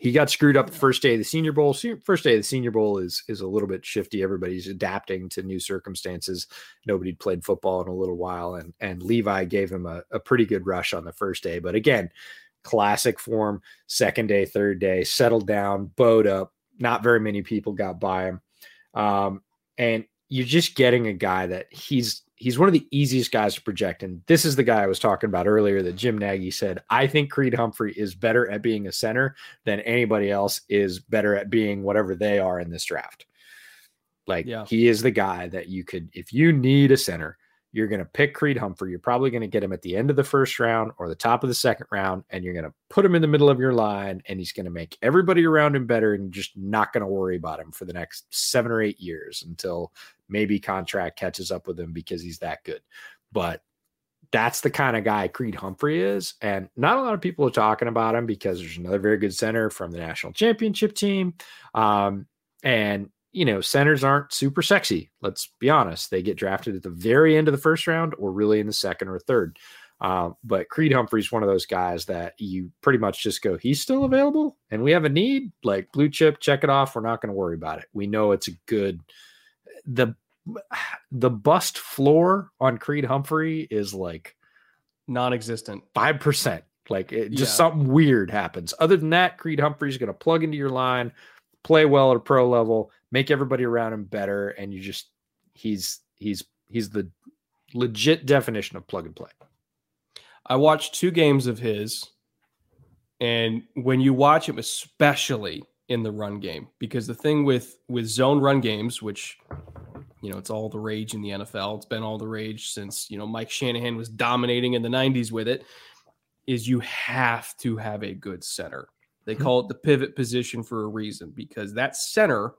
Speaker 2: he got screwed up the first day of the Senior Bowl. First day of the Senior Bowl is is a little bit shifty. Everybody's adapting to new circumstances. Nobody played football in a little while, and and Levi gave him a, a pretty good rush on the first day. But again, classic form. Second day, third day, settled down, bowed up. Not very many people got by him, um, and you're just getting a guy that he's he's one of the easiest guys to project. And this is the guy I was talking about earlier that Jim Nagy said, I think Creed Humphrey is better at being a center than anybody else is better at being whatever they are in this draft. Like yeah. he is the guy that you could, if you need a center, you're going to pick Creed Humphrey. You're probably going to get him at the end of the first round or the top of the second round, and you're going to put him in the middle of your line, and he's going to make everybody around him better, and just not going to worry about him for the next seven or eight years until maybe contract catches up with him because he's that good. But that's the kind of guy Creed Humphrey is. And not a lot of people are talking about him because there's another very good center from the national championship team. Um, and you know, centers aren't super sexy. Let's be honest. They get drafted at the very end of the first round or really in the second or third. Uh, but Creed Humphrey's one of those guys that you pretty much just go, he's still available and we have a need like blue chip, check it off. We're not going to worry about it. We know it's a good, the, the bust floor on Creed Humphrey is like
Speaker 1: non-existent
Speaker 2: 5%. Like it, just
Speaker 1: Yeah.
Speaker 2: something weird happens. Other than that, Creed Humphrey's going to plug into your line, play well at a pro level, make everybody around him better, and you just he's he's he's the legit definition of plug and play.
Speaker 1: I watched two games of his, and when you watch him, especially in the run game, because the thing with with zone run games, which you know it's all the rage in the NFL, it's been all the rage since you know Mike Shanahan was dominating in the '90s with it, is you have to have a good center. They call it the pivot position for a reason because that center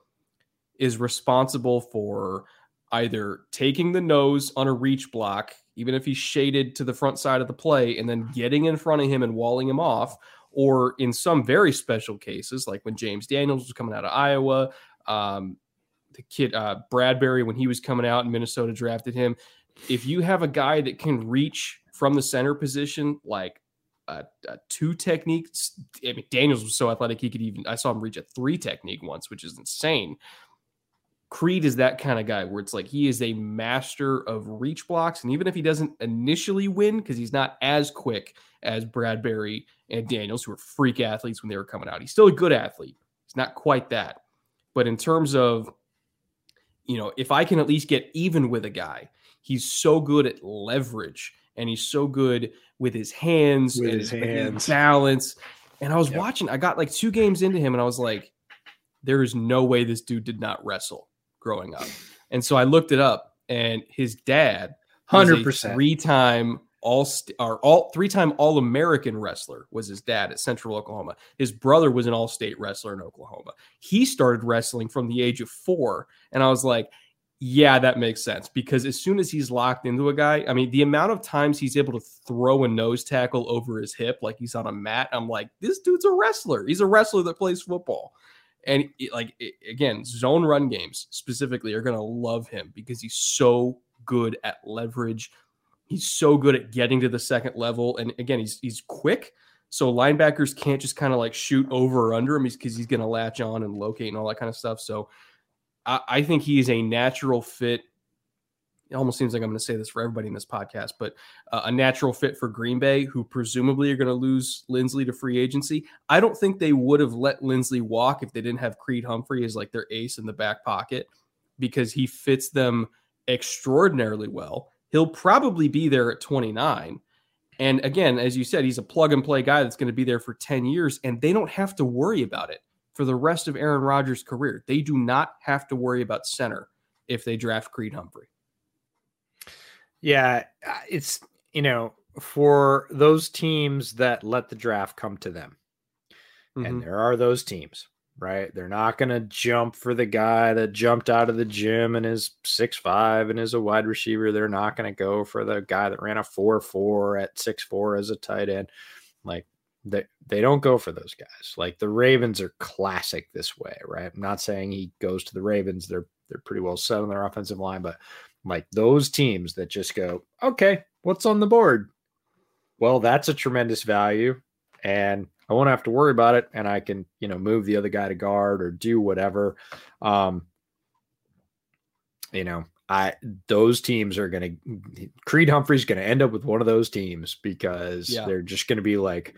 Speaker 1: is responsible for either taking the nose on a reach block, even if he's shaded to the front side of the play, and then getting in front of him and walling him off, or in some very special cases, like when James Daniels was coming out of Iowa, um, the kid uh, Bradbury when he was coming out and Minnesota drafted him. If you have a guy that can reach from the center position, like a, a two techniques, I mean Daniels was so athletic he could even I saw him reach a three technique once, which is insane. Creed is that kind of guy where it's like he is a master of reach blocks. And even if he doesn't initially win, because he's not as quick as Bradbury and Daniels, who are freak athletes when they were coming out, he's still a good athlete. He's not quite that. But in terms of, you know, if I can at least get even with a guy, he's so good at leverage and he's so good with his hands
Speaker 2: With
Speaker 1: and
Speaker 2: his hands.
Speaker 1: balance. And I was
Speaker 2: Yep.
Speaker 1: watching, I got like two games into him and I was like, there is no way this dude did not wrestle growing up. And so I looked it up, and his dad,
Speaker 2: 100%.
Speaker 1: three-time all st- or all three-time All-American wrestler was his dad at Central Oklahoma. His brother was an all-state wrestler in Oklahoma. He started wrestling from the age of four, and I was like, yeah, that makes sense because as soon as he's locked into a guy, I mean, the amount of times he's able to throw a nose tackle over his hip like he's on a mat, I'm like, this dude's a wrestler. He's a wrestler that plays football. And it- like it- again, zone run games specifically are going to love him because he's so good at leverage. He's so good at getting to the second level, and again, he's he's quick. So linebackers can't just kind of like shoot over or under him because he's going to latch on and locate and all that kind of stuff. So I, I think he is a natural fit. It almost seems like I'm going to say this for everybody in this podcast, but uh, a natural fit for Green Bay, who presumably are going to lose Linsley to free agency. I don't think they would have let Linsley walk if they didn't have Creed Humphrey as like their ace in the back pocket because he fits them extraordinarily well. He'll probably be there at 29. And again, as you said, he's a plug and play guy that's going to be there for 10 years, and they don't have to worry about it for the rest of Aaron Rodgers' career. They do not have to worry about center if they draft Creed Humphrey.
Speaker 2: Yeah, it's you know for those teams that let the draft come to them,
Speaker 1: Mhm.
Speaker 2: and there are those teams, right? They're not going to jump for the guy that jumped out of the gym and is six five and is a wide receiver. They're not going to go for the guy that ran a four four at six four as a tight end. Like they they don't go for those guys. Like the Ravens are classic this way, right? I'm not saying he goes to the Ravens. They're they're pretty well set on their offensive line, but like those teams that just go, okay, what's on the board? Well, that's a tremendous value, and I won't have to worry about it, and I can you know move the other guy to guard or do whatever. Um, you know, I those teams are going to Creed Humphrey's going to end up with one of those teams because
Speaker 1: Yeah.
Speaker 2: they're just going to be like,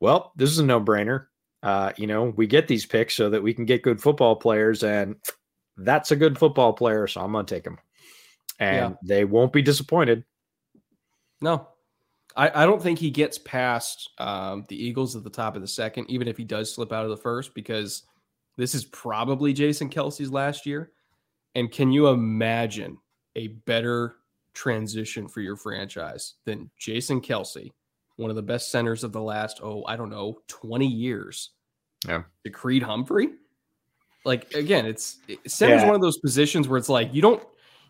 Speaker 2: well, this is a no brainer. Uh, you know, we get these picks so that we can get good football players, and that's a good football player, so I'm going to take him. And
Speaker 1: Yeah.
Speaker 2: they won't be disappointed.
Speaker 1: No, I, I don't think he gets past um, the Eagles at the top of the second, even if he does slip out of the first, because this is probably Jason Kelce's last year. And can you imagine a better transition for your franchise than Jason Kelce, one of the best centers of the last, oh, I don't know, 20 years?
Speaker 2: Yeah.
Speaker 1: To Creed Humphrey? Like, again, it's it- center's
Speaker 2: Yeah.
Speaker 1: one of those positions where it's like you don't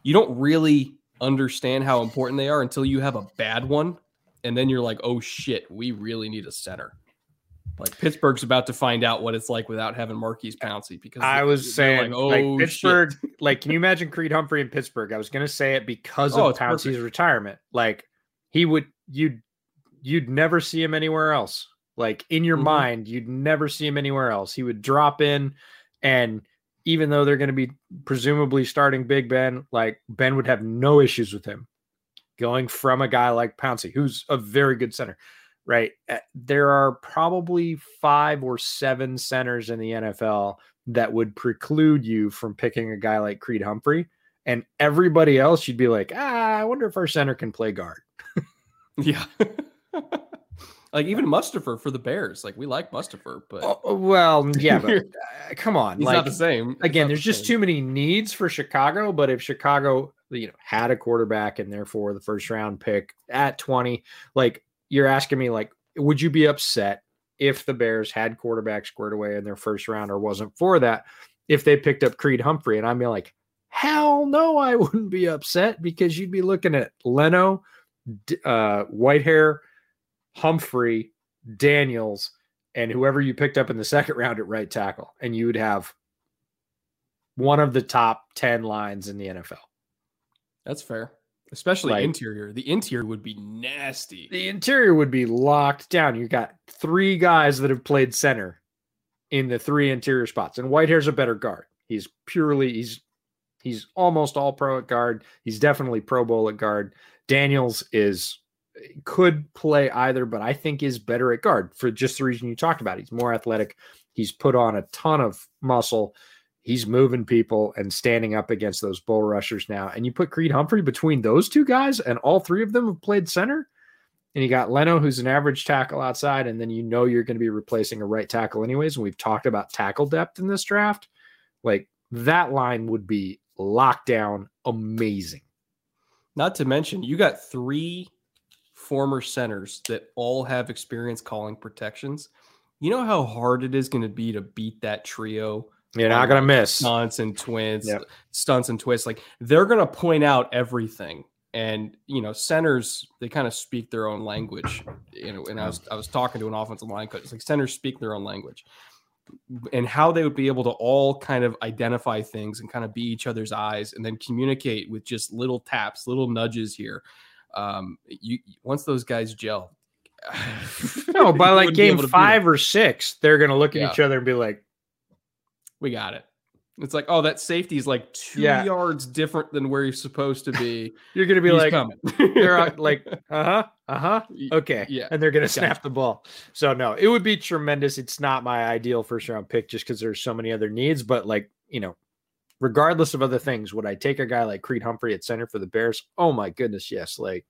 Speaker 1: you don't really understand how important they are until you have a bad one and then you're like oh shit we really need a center Like Pittsburgh's about to find out what it's like without having Maurkice Pouncey because
Speaker 2: I was saying,
Speaker 1: like, oh,
Speaker 2: like Pittsburgh,
Speaker 1: shit.
Speaker 2: like, can you imagine Creed Humphrey in Pittsburgh? I was going to say it because
Speaker 1: Oh,
Speaker 2: of Pouncey's
Speaker 1: perfect.
Speaker 2: retirement. Like, he would, you'd, you'd never see him anywhere else. Like in your
Speaker 1: Mhm.
Speaker 2: mind, you'd never see him anywhere else. He would drop in, and even though they're going to be presumably starting Big Ben, like Ben would have no issues with him going from a guy like Pouncey, who's a very good center right? There are probably five or seven centers in the NFL that would preclude you from picking a guy like Creed Humphrey. And everybody else, you'd be like, ah, I wonder if our center can play guard.
Speaker 1: yeah. like even Mustipher for the Bears. Like we like Mustipher, but
Speaker 2: Oh, well, yeah, but uh, come on.
Speaker 1: he's
Speaker 2: like,
Speaker 1: not the same.
Speaker 2: Again, there's
Speaker 1: the
Speaker 2: just
Speaker 1: same.
Speaker 2: too many needs for Chicago. But if Chicago, you know, had a quarterback and therefore the first round pick at 20, like you're asking me, like, would you be upset if the Bears had quarterback squared away in their first round or wasn't for that? If they picked up Creed Humphrey, and I'd be like, hell no, I wouldn't be upset because you'd be looking at Leno, uh, Whitehair, Humphrey, Daniels, and whoever you picked up in the second round at right tackle, and you would have one of the top 10 lines in the NFL.
Speaker 1: That's fair. Especially
Speaker 2: Like-
Speaker 1: interior. The interior would be nasty.
Speaker 2: The interior would be locked down. You got three guys that have played center in the three interior spots, and Whitehair's a better guard. He's purely he's he's almost all pro at guard. He's definitely Pro Bowl at guard. Daniels is could play either, but I think is better at guard for just the reason you talked about. He's more athletic. He's put on a ton of muscle. He's moving people and standing up against those bull rushers now. And you put Creed Humphrey between those two guys, and all three of them have played center. And you got Leno, who's an average tackle outside, and then you know you're going to be replacing a right tackle anyways. And we've talked about tackle depth in this draft. Like that line would be locked down amazing.
Speaker 1: Not to mention, you got three former centers that all have experience calling protections. You know how hard it is going to be to beat that trio
Speaker 2: You're not going to miss.
Speaker 1: stunts and twins,
Speaker 2: Yep.
Speaker 1: stunts and twists. Like they're gonna point out everything. And you know, centers they kind of speak their own language. You know, and I was I was talking to an offensive line coach. It's like centers speak their own language. And how they would be able to all kind of identify things and kind of be each other's eyes and then communicate with just little taps, little nudges here. Um, you once those guys gel.
Speaker 2: No, by like
Speaker 1: wouldn't be able
Speaker 2: game
Speaker 1: to beat 'em.
Speaker 2: five or six, they're to look at
Speaker 1: Yeah.
Speaker 2: each other and be like,
Speaker 1: we got it. It's like, oh, that safety is like two
Speaker 2: Yeah.
Speaker 1: yards different than where he's supposed to be.
Speaker 2: you're to be
Speaker 1: He's
Speaker 2: like,
Speaker 1: coming.
Speaker 2: they're like, uh huh, uh huh. Okay.
Speaker 1: yeah,
Speaker 2: And they're
Speaker 1: gotcha.
Speaker 2: snap the ball. So, no, it would be tremendous. It's not my ideal first round pick just because there's so many other needs. But, like, you know, regardless of other things, would I take a guy like Creed Humphrey at center for the Bears? Oh, my goodness. Yes. Like,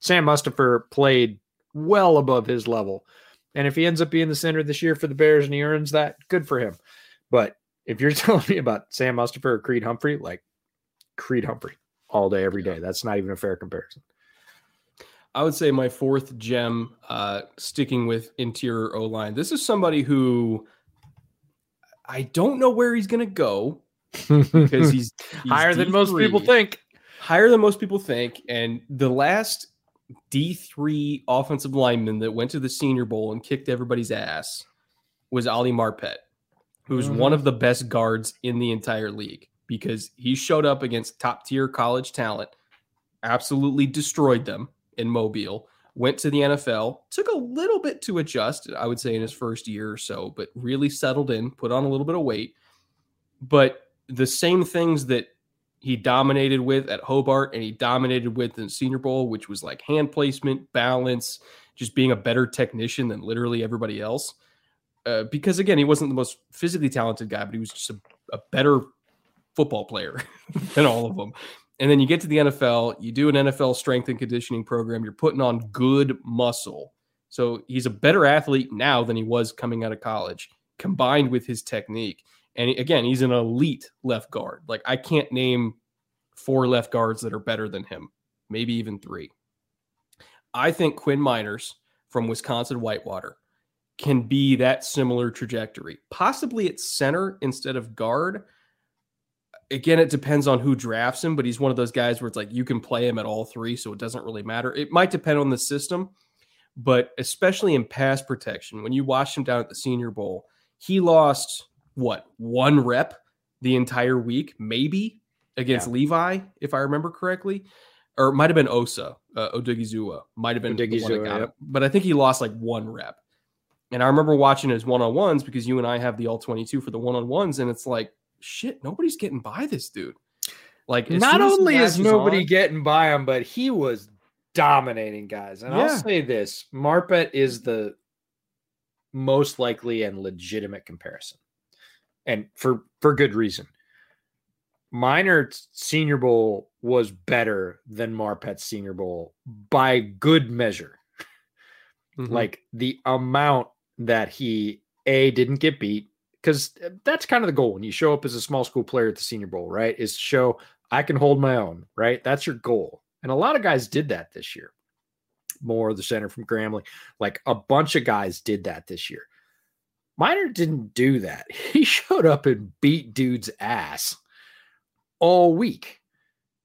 Speaker 2: Sam Mustipher played well above his level. And if he ends up being the center this year for the Bears and he earns that, good for him. But if you're telling me about Sam Mustipher or Creed Humphrey, like Creed Humphrey all day, every day, that's not even a fair comparison.
Speaker 1: I would say my fourth gem, uh, sticking with interior O line. This is somebody who I don't know where he's going to go because he's, he's
Speaker 2: higher than most people think.
Speaker 1: Higher than most people think. And the last D3 offensive lineman that went to the Senior Bowl and kicked everybody's ass was Ali Marpet, who's
Speaker 2: Mhm.
Speaker 1: one of the best guards in the entire league because he showed up against top tier college talent, absolutely destroyed them in Mobile, went to the NFL, took a little bit to adjust, I would say, in his first year or so, but really settled in, put on a little bit of weight. But the same things that he dominated with at Hobart and he dominated with in Senior Bowl, which was like hand placement, balance, just being a better technician than literally everybody else. Uh, because again, he wasn't the most physically talented guy, but he was just a, a better football player than all of them. And then you get to the NFL, you do an NFL strength and conditioning program, you're putting on good muscle. So he's a better athlete now than he was coming out of college, combined with his technique. And again, he's an elite left guard. Like I can't name four left guards that are better than him, maybe even three. I think Quinn Meinerz from Wisconsin Whitewater can be that similar trajectory, possibly at center instead of guard. Again, it depends on who drafts him, but he's one of those guys where it's like you can play him at all three, so it doesn't really matter. It might depend on the system, but especially in pass protection, when you watch him down at the Senior Bowl, he lost what one rep the entire week, maybe against yeah. Levi, if I remember correctly, or it might have been Osa uh, Odighizuwa, might have been the one that got but I think he lost like one rep. And I remember watching his one on ones because you and I have the all twenty two for the one on ones, and it's like shit, nobody's getting by this dude.
Speaker 2: Like, not only is nobody on, getting by him, but he was dominating guys. And yeah. I'll say this Marpet is the most likely and legitimate comparison. And for for good reason. Meinerz Senior Bowl was better than Marpet's Senior Bowl by good measure. Mm-hmm. Like the amount that he a didn't get beat because that's kind of the goal when you show up as a small school player at the Senior Bowl, right? Is to show I can hold my own, right? That's your goal. And a lot of guys did that this year. More the center from Grambling, like a bunch of guys did that this year. Meinerz didn't do that. He showed up and beat dude's ass all week,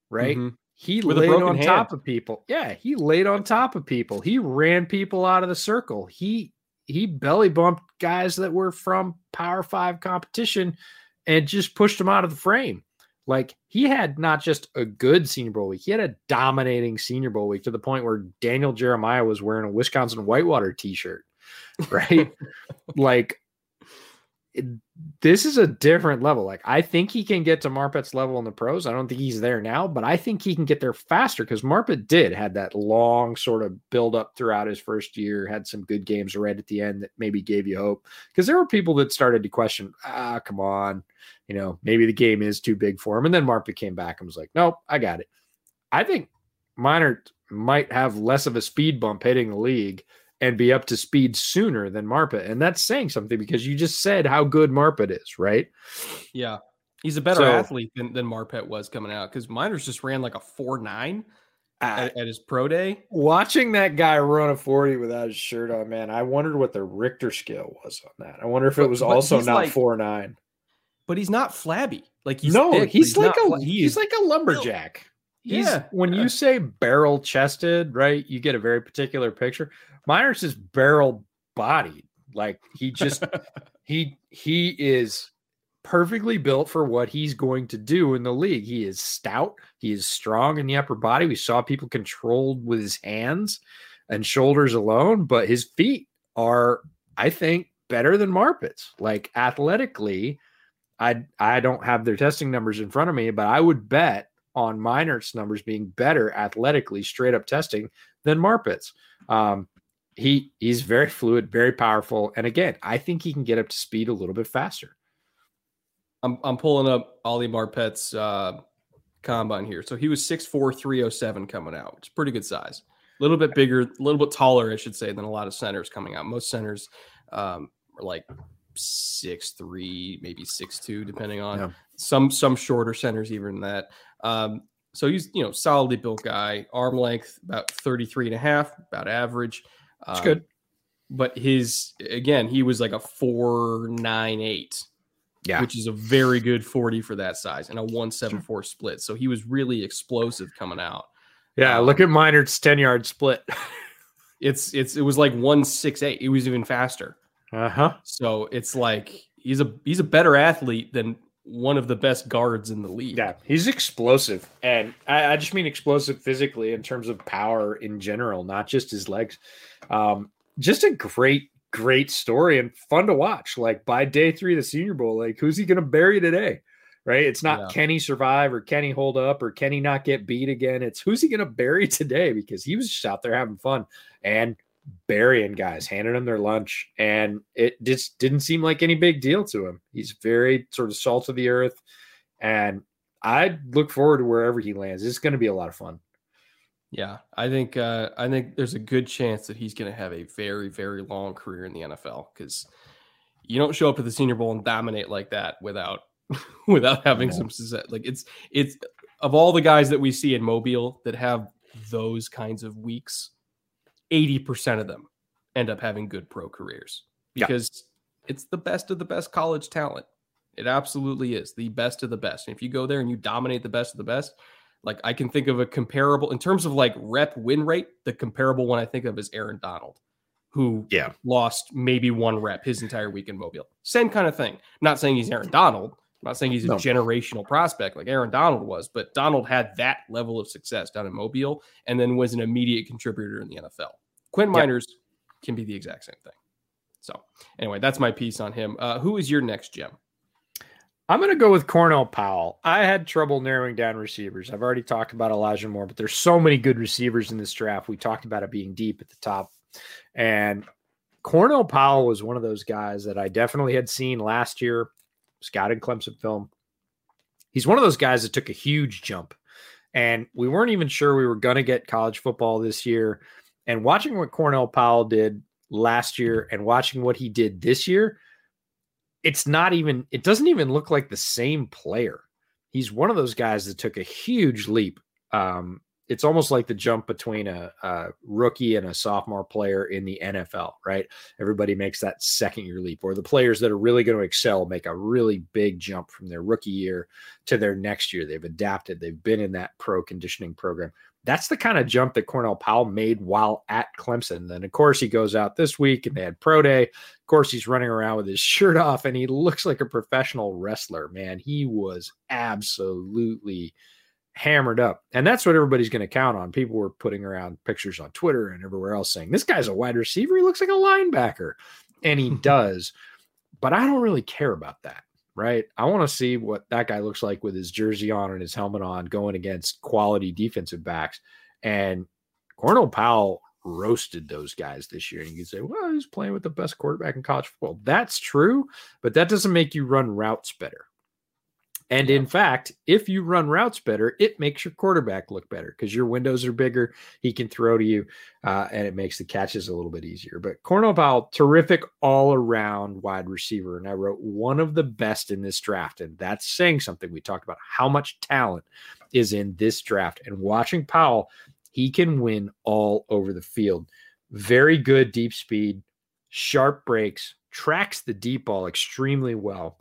Speaker 2: right? Mm-hmm. He With laid on hand. top of people. Yeah, he laid on top of people. He ran people out of the circle. He he belly bumped guys that were from Power Five competition and just pushed them out of the frame. Like he had not just a good Senior Bowl week, he had a dominating Senior Bowl week to the point where Daniel Jeremiah was wearing a Wisconsin Whitewater T-shirt, right? like this is a different level. Like I think he can get to Marpet's level in the pros. I don't think he's there now, but I think he can get there faster because Marpet did had that long sort of build up throughout his first year, had some good games right at the end that maybe gave you hope. Because there were people that started to question, ah, come on, you know, maybe the game is too big for him. And then Marpet came back and was like, nope, I got it. I think Meinerz might have less of a speed bump hitting the league and be up to speed sooner than Marpet. And that's saying something because you just said how good Marpet is, right?
Speaker 1: Yeah. He's a better so, athlete than, than Marpet was coming out because Meinerz just ran like a 4 9 ah. at, at, his pro day.
Speaker 2: Watching that guy run a 40 without his shirt on, man, I wondered what the Richter scale was on that. I wonder if it was also not like, 4 9.
Speaker 1: But he's not flabby. Like he's
Speaker 2: no, thick, he's, he's, like a he's like a lumberjack. He's yeah. when you say barrel chested, right? You get a very particular picture. Meinerz is barrel bodied. Like he just he he is perfectly built for what he's going to do in the league. He is stout, he is strong in the upper body. We saw people controlled with his hands and shoulders alone, but his feet are, I think, better than Marpet's. Like athletically, I I don't have their testing numbers in front of me, but I would bet on Meinerz's numbers being better athletically, straight up testing than Marpet's. Um, he he's very fluid, very powerful, and again, I think he can get up to speed a little bit faster.
Speaker 1: I'm I'm pulling up Ali Marpet's uh, combine here. So he was 6'4", 307 coming out, which is pretty good size. A little bit bigger, a little bit taller, I should say, than a lot of centers coming out. Most centers um, are like six three, maybe six two, depending on yeah. some some shorter centers even that. Um, so he's you know solidly built guy, arm length about 33 and a half, about average.
Speaker 2: That's um, good.
Speaker 1: But his again, he was like a four nine eight.
Speaker 2: Yeah.
Speaker 1: Which is a very good 40 for that size and a 174 split. So he was really explosive coming out.
Speaker 2: Yeah, um, look at Meinerz's 10 yard split.
Speaker 1: it's it's it was like 168. It was even faster.
Speaker 2: Uh-huh.
Speaker 1: So it's like he's a he's a better athlete than one of the best guards in the league.
Speaker 2: Yeah, he's explosive, and I, I, just mean explosive physically in terms of power in general, not just his legs. Um, just a great, great story and fun to watch. Like by day three of the Senior Bowl, like who's he going to bury today? Right? It's not yeah. can he survive or can he hold up or can he not get beat again? It's who's he going to bury today because he was just out there having fun and burying guys, handing them their lunch, and it just didn't seem like any big deal to him. He's very sort of salt of the earth, and I look forward to wherever he lands. It's going to be a lot of fun.
Speaker 1: Yeah, I think uh, I think there's a good chance that he's going to have a very very long career in the NFL because you don't show up at the Senior Bowl and dominate like that without without having some success. like it's it's of all the guys that we see in Mobile that have those kinds of weeks 80% of them end up having good pro careers because yeah. it's the best of the best college talent. It absolutely is the best of the best. And if you go there and you dominate the best of the best, Like I can think of a comparable in terms of like rep win rate. The comparable one I think of is Aaron Donald, who
Speaker 2: Yeah.
Speaker 1: lost maybe one rep his entire week in Mobile. Same kind of thing. not saying he's Aaron Donald. I'm not saying he's a
Speaker 2: No.
Speaker 1: generational prospect like Aaron Donald was, but Donald had that level of success down in Mobile and then was an immediate contributor in the NFL. Quinn
Speaker 2: Yep.
Speaker 1: Meinerz can be the exact same thing. So anyway, that's my piece on him. Uh, who is your next gem?
Speaker 2: I'm going to go with Cornell Powell. I had trouble narrowing down receivers. I've already talked about Elijah Moore, but there's so many good receivers in this draft. We talked about it being deep at the top. And Cornell Powell was one of those guys that I definitely had seen last year, scouted Clemson film. He's one of those guys that took a huge jump. And we weren't even sure we were going to get college football this year. And watching what Cornell Powell did last year and watching what he did this year, it's not even it doesn't even look like the same player he's one of those guys that took a huge leap um it's almost like the jump between a, a rookie and a sophomore player in the nfl right everybody makes that second year leap or the players that are really going to excel make a really big jump from their rookie year to their next year they've adapted they've been in that pro conditioning program that's the kind of jump that Cornell Powell made while at Clemson. Then, of course, he goes out this week and they had pro day. Of course, he's running around with his shirt off and he looks like a professional wrestler. Man, he was absolutely hammered up. And that's what everybody's going to count on. People were putting around pictures on Twitter and everywhere else saying, this guy's a wide receiver. He looks like a linebacker. And he does. But I don't really care about that right? I want to see what that guy looks like with his jersey on and his helmet on going against quality defensive backs. And Cornell Powell roasted those guys this year. And you can say, well, he's playing with the best quarterback in college football. That's true, but that doesn't make you run routes better. And in fact, if you run routes better, it makes your quarterback look better because your windows are bigger. He can throw to you, uh, and it makes the catches a little bit easier. But Cornell Powell, terrific all around wide receiver. And I wrote one of the best in this draft. And that's saying something. We talked about how much talent is in this draft. And watching Powell, he can win all over the field. Very good deep speed, sharp breaks, tracks the deep ball extremely well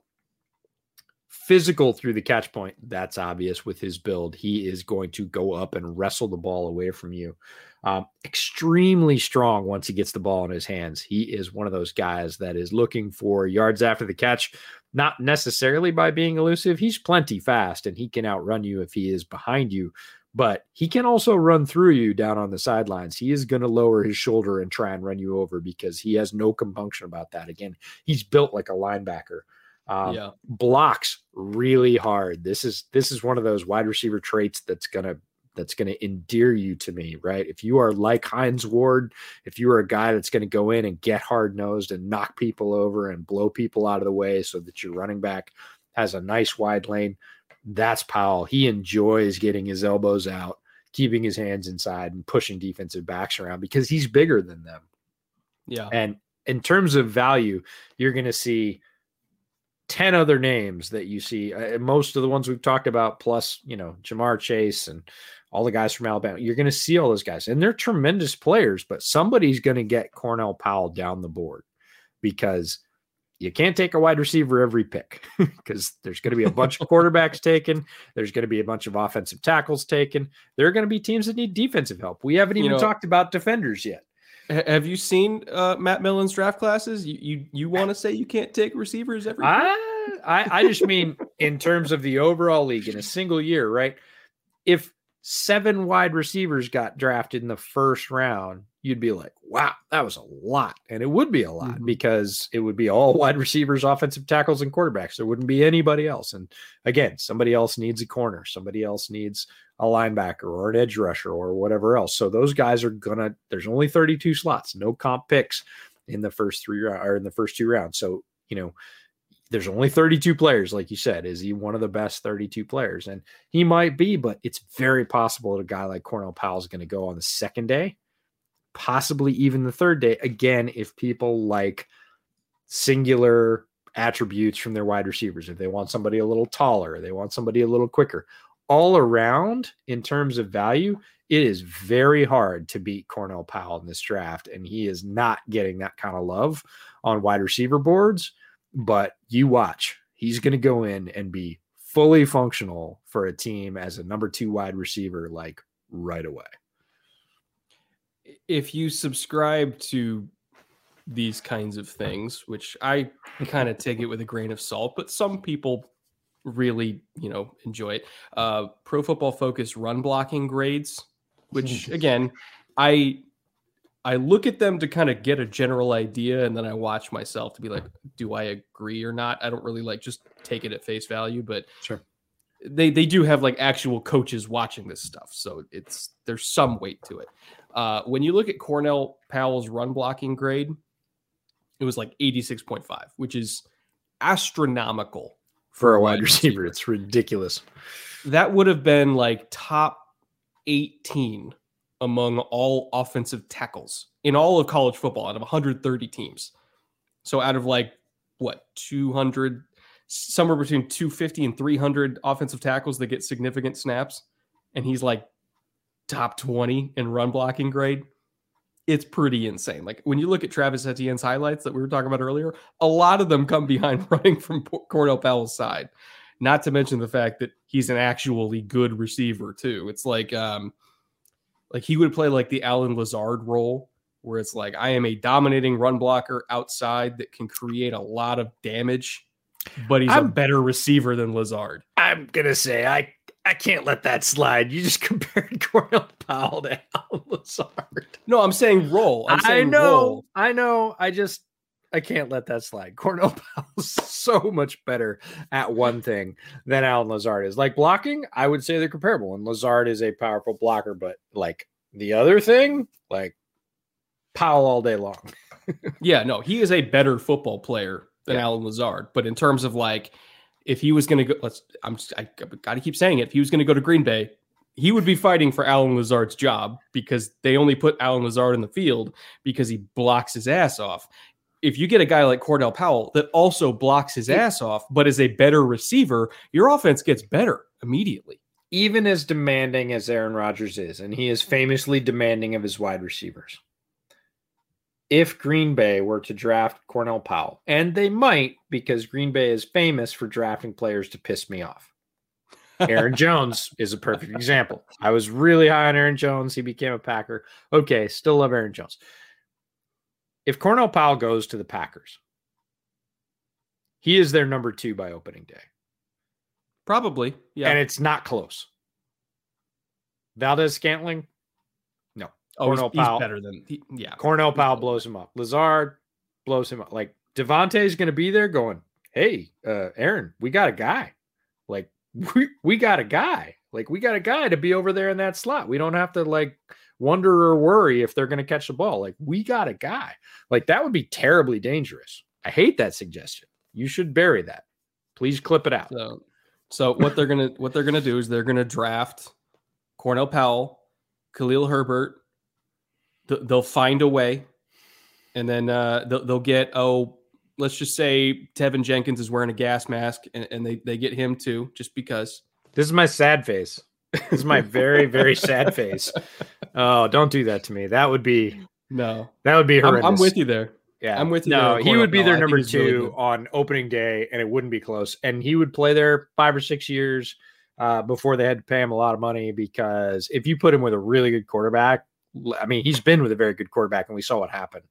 Speaker 2: physical through the catch point. That's obvious with his build. He is going to go up and wrestle the ball away from you. Um, extremely strong once he gets the ball in his hands. He is one of those guys that is looking for yards after the catch, not necessarily by being elusive. He's plenty fast and he can outrun you if he is behind you, but he can also run through you down on the sidelines. He is going to lower his shoulder and try and run you over because he has no compunction about that. Again, he's built like a linebacker. Um,
Speaker 1: yeah.
Speaker 2: blocks really hard. This is this is one of those wide receiver traits that's gonna that's gonna endear you to me, right? If you are like Hines Ward, if you are a guy that's gonna go in and get hard nosed and knock people over and blow people out of the way so that your running back has a nice wide lane, that's Powell. He enjoys getting his elbows out, keeping his hands inside, and pushing defensive backs around because he's bigger than them.
Speaker 1: Yeah.
Speaker 2: And in terms of value, you're going to see 10 other names that you see. Uh, most of the ones we've talked about, plus, you know, Ja'Marr Chase and all the guys from Alabama. You're going to see all those guys, and they're tremendous players, but somebody's going to get Cornell Powell down the board because you can't take a wide receiver every pick because there's going to be a bunch of quarterbacks taken. There's going to be a bunch of offensive tackles taken. There are going to be teams that need defensive help. We haven't
Speaker 1: You
Speaker 2: even
Speaker 1: know-
Speaker 2: talked about defenders yet.
Speaker 1: Have you seen uh, Matt Millen's draft classes? You you, you want to say you can't take receivers every?
Speaker 2: I, I I just mean in terms of the overall league in a single year, right? If seven wide receivers got drafted in the first round, you'd be like, wow, that was a lot. And it would be a lot
Speaker 1: Mhm.
Speaker 2: because it would be all wide receivers, offensive tackles, and quarterbacks. There wouldn't be anybody else. And again, somebody else needs a corner, somebody else needs a linebacker or an edge rusher or whatever else. So those guys are gonna, there's only 32 slots, no comp picks in the first three or in the first two rounds. So, you know, there's only 32 players, like you said. Is he one of the best 32 players? And he might be, but it's very possible that a guy like Cornell Powell is going to go on the second day, possibly even the third day. Again, if people like singular attributes from their wide receivers, if they want somebody a little taller, they want somebody a little quicker, all around in terms of value, it is very hard to beat Cornell Powell in this draft. And he is not getting that kind of love on wide receiver boards. But you watch, he's going to go in and be fully functional for a team as a number two wide receiver, like right away.
Speaker 1: If you subscribe to these kinds of things, which I kind of take it with a grain of salt, but some people really, you know, enjoy it. Uh, Pro Football Focus run blocking grades, which again, I I look at them to kind of get a general idea, and then I watch myself to be like, do I agree or not? I don't really like just take it at face value, but
Speaker 2: Sure.
Speaker 1: they they do have like actual coaches watching this stuff, so it's there's some weight to it. Uh, when you look at Cornell Powell's run blocking grade, it was like 86.5, which is astronomical
Speaker 2: For a wide receiver, it's ridiculous.
Speaker 1: that would have been like top 18 among all offensive tackles in all of college football out of 130 teams. So out of like what 200 somewhere between 250 and 300 offensive tackles that get significant snaps and he's like top 20 in run blocking grade. It's pretty insane. Like when you look at Travis Etienne's highlights that we were talking about earlier, a lot of them come behind running from Cornell Powell's side. Not to mention the fact that he's an actually good receiver too. It's like um like he would play like the Allen Lazard role where it's like I am a dominating run blocker outside that can create a lot of damage, but he's a
Speaker 2: I'm-
Speaker 1: better receiver than Lazard.
Speaker 2: I'm gonna say I I can't let that slide. You just compared Cornell Powell to Allen Lazard.
Speaker 1: No, I'm saying role. I'm
Speaker 2: I know. I know. I just I can't let that slide. Cornell Powell's so much better at one thing than Allen Lazard is. Like blocking, I would say they're comparable. And Lazard is a powerful blocker, but like the other thing, like Powell all day long.
Speaker 1: Yeah, no, he is a better football player than
Speaker 2: Yeah.
Speaker 1: Allen Lazard. But in terms of like, if he was going to go, let's, I'm, just- I got to keep saying it. If he was going to go to Green Bay, he would be fighting for Allen Lazard's job because they only put Allen Lazard in the field because he blocks his ass off. If you get a guy like Cornell Powell that also blocks his ass off, but is a better receiver, your offense gets better immediately.
Speaker 2: Even as demanding as Aaron Rodgers is, and he is famously demanding of his wide receivers. If Green Bay were to draft Cornell Powell, and they might because Green Bay is famous for drafting players to piss me off. Aaron Jones is a perfect example. I was really high on Aaron Jones. He became a Packer. Okay, still love Aaron Jones. If Cornell Powell goes to the Packers, he is their number two by opening day.
Speaker 1: Probably. Yeah.
Speaker 2: And it's not close. Valdes Scantling,
Speaker 1: oh,
Speaker 2: Cornell
Speaker 1: he's
Speaker 2: Powell.
Speaker 1: better than, he, yeah.
Speaker 2: Cornell Powell blows him up. Lazard blows him up. Like Davante's going to be there going, hey, uh, Aaron, we got a guy. Like we, we got a guy. Like we got a guy to be over there in that slot. We don't have to like wonder or worry if they're going to catch the ball. Like we got a guy. Like that would be terribly dangerous. I hate that suggestion. You should bury that. Please clip it out.
Speaker 1: So, so what they're gonna what they're gonna do is they're gonna draft Cornell Powell, Khalil Herbert. Th- They'll find a way, and then uh, they'll, they'll get oh, let's just say Teven Jenkins is wearing a gas mask, and, and they they get him too, just because.
Speaker 2: This is my sad face. This is my very, very sad face. Oh, don't do that to me. That would be
Speaker 1: No,
Speaker 2: that would be
Speaker 1: I'm,
Speaker 2: horrendous.
Speaker 1: I'm with you there.
Speaker 2: Yeah,
Speaker 1: I'm with you
Speaker 2: No, he would be
Speaker 1: Powell.
Speaker 2: their
Speaker 1: I
Speaker 2: number
Speaker 1: he's really
Speaker 2: two on opening day, and it wouldn't be close. And he would play there five or six years uh, before they had to pay him a lot of money because if you put him with a really good quarterback, I mean, he's been with a very good quarterback, and we saw what happened.